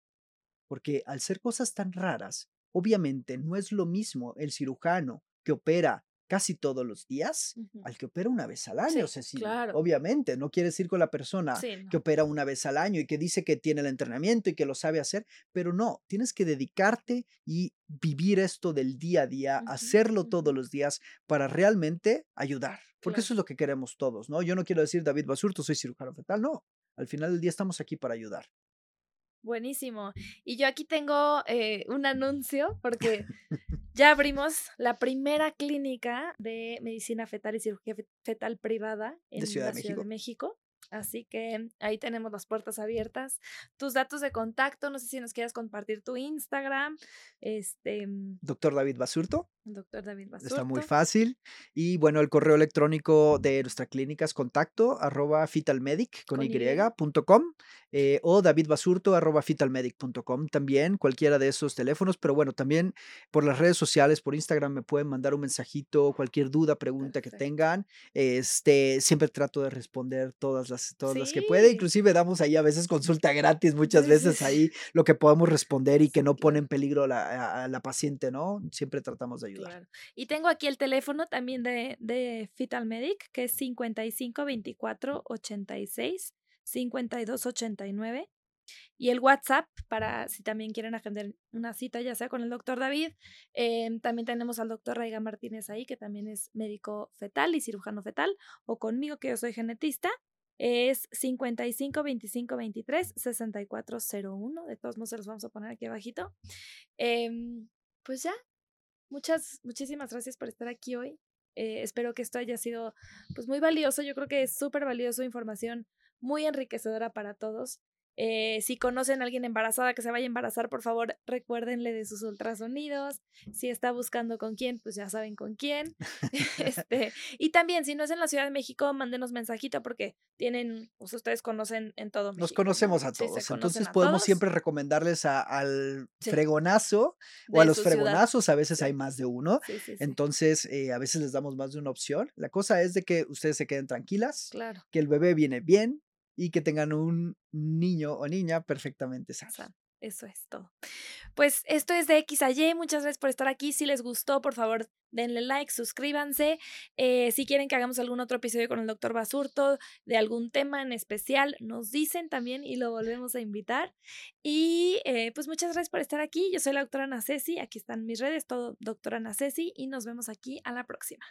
Porque al ser cosas tan raras, obviamente no es lo mismo el cirujano que opera casi todos los días al que opera una vez al año. Sí, Obviamente, no quieres ir con la persona que opera una vez al año y que dice que tiene el entrenamiento y que lo sabe hacer, pero no, tienes que dedicarte y vivir esto del día a día, hacerlo todos los días para realmente ayudar, porque eso es lo que queremos todos, ¿no? Yo no quiero decir David Basurto, soy cirujano fetal, no. Al final del día estamos aquí para ayudar. Buenísimo. Y yo aquí tengo eh, un anuncio porque ya abrimos la primera clínica de medicina fetal y cirugía fetal privada en la Ciudad de México. Así que ahí tenemos las puertas abiertas. Tus datos de contacto, no sé si nos quieras compartir tu Instagram. Este. Doctor David Basurto. Doctor David Basurto. Está muy fácil. Y bueno, el correo electrónico de nuestra clínica es contacto arroba fitalmedic con, y.com eh, o davidbasurto arroba fitalmedic.com también, cualquiera de esos teléfonos. Pero bueno, también por las redes sociales, por Instagram, me pueden mandar un mensajito, cualquier duda, pregunta que tengan. Este, siempre trato de responder todas las todas las que puede. Inclusive damos ahí a veces consulta gratis, muchas veces ahí lo que podemos responder y que no pone en peligro a, la paciente, ¿no? Siempre tratamos de Y tengo aquí el teléfono también de, de Fetal Medic, que es 55 24 86 52 89. Y el WhatsApp para si también quieren agendar una cita, ya sea con el doctor David. Em, también tenemos al doctor Raiga Martínez ahí, que también es médico fetal y cirujano fetal, o conmigo, que yo soy genetista es 55 25 23 64 01. De todos modos, se los vamos a poner aquí abajito. Em, pues ya, muchas, muchísimas gracias por estar aquí hoy. Eh, espero que esto haya sido pues muy valioso. Yo creo que es súper valioso, información muy enriquecedora para todos. Eh, si conocen a alguien embarazada que se vaya a embarazar, por favor, recuérdenle de sus ultrasonidos. Si está buscando con quién, pues ya saben con quién. este, y también, si no es en la Ciudad de México, mándenos mensajito porque tienen, pues ustedes conocen en todo México. Nos conocemos a todos. Entonces podemos siempre recomendarles al fregonazo o a los fregonazos. A veces hay más de uno. Entonces, eh, a veces les damos más de una opción. La cosa es de que ustedes se queden tranquilas. Claro. Que el bebé viene bien, y que tengan un niño o niña perfectamente sano. Eso es todo. Pues esto es de X a Y. Muchas gracias por estar aquí. Si les gustó, por favor, denle like, suscríbanse. Eh, si quieren que hagamos algún otro episodio con el doctor Basurto de algún tema en especial, nos dicen también y lo volvemos a invitar. Y eh, pues muchas gracias por estar aquí. Yo soy la doctora Ana Ceci. Aquí están mis redes, todo doctora Ana. Y nos vemos aquí a la próxima.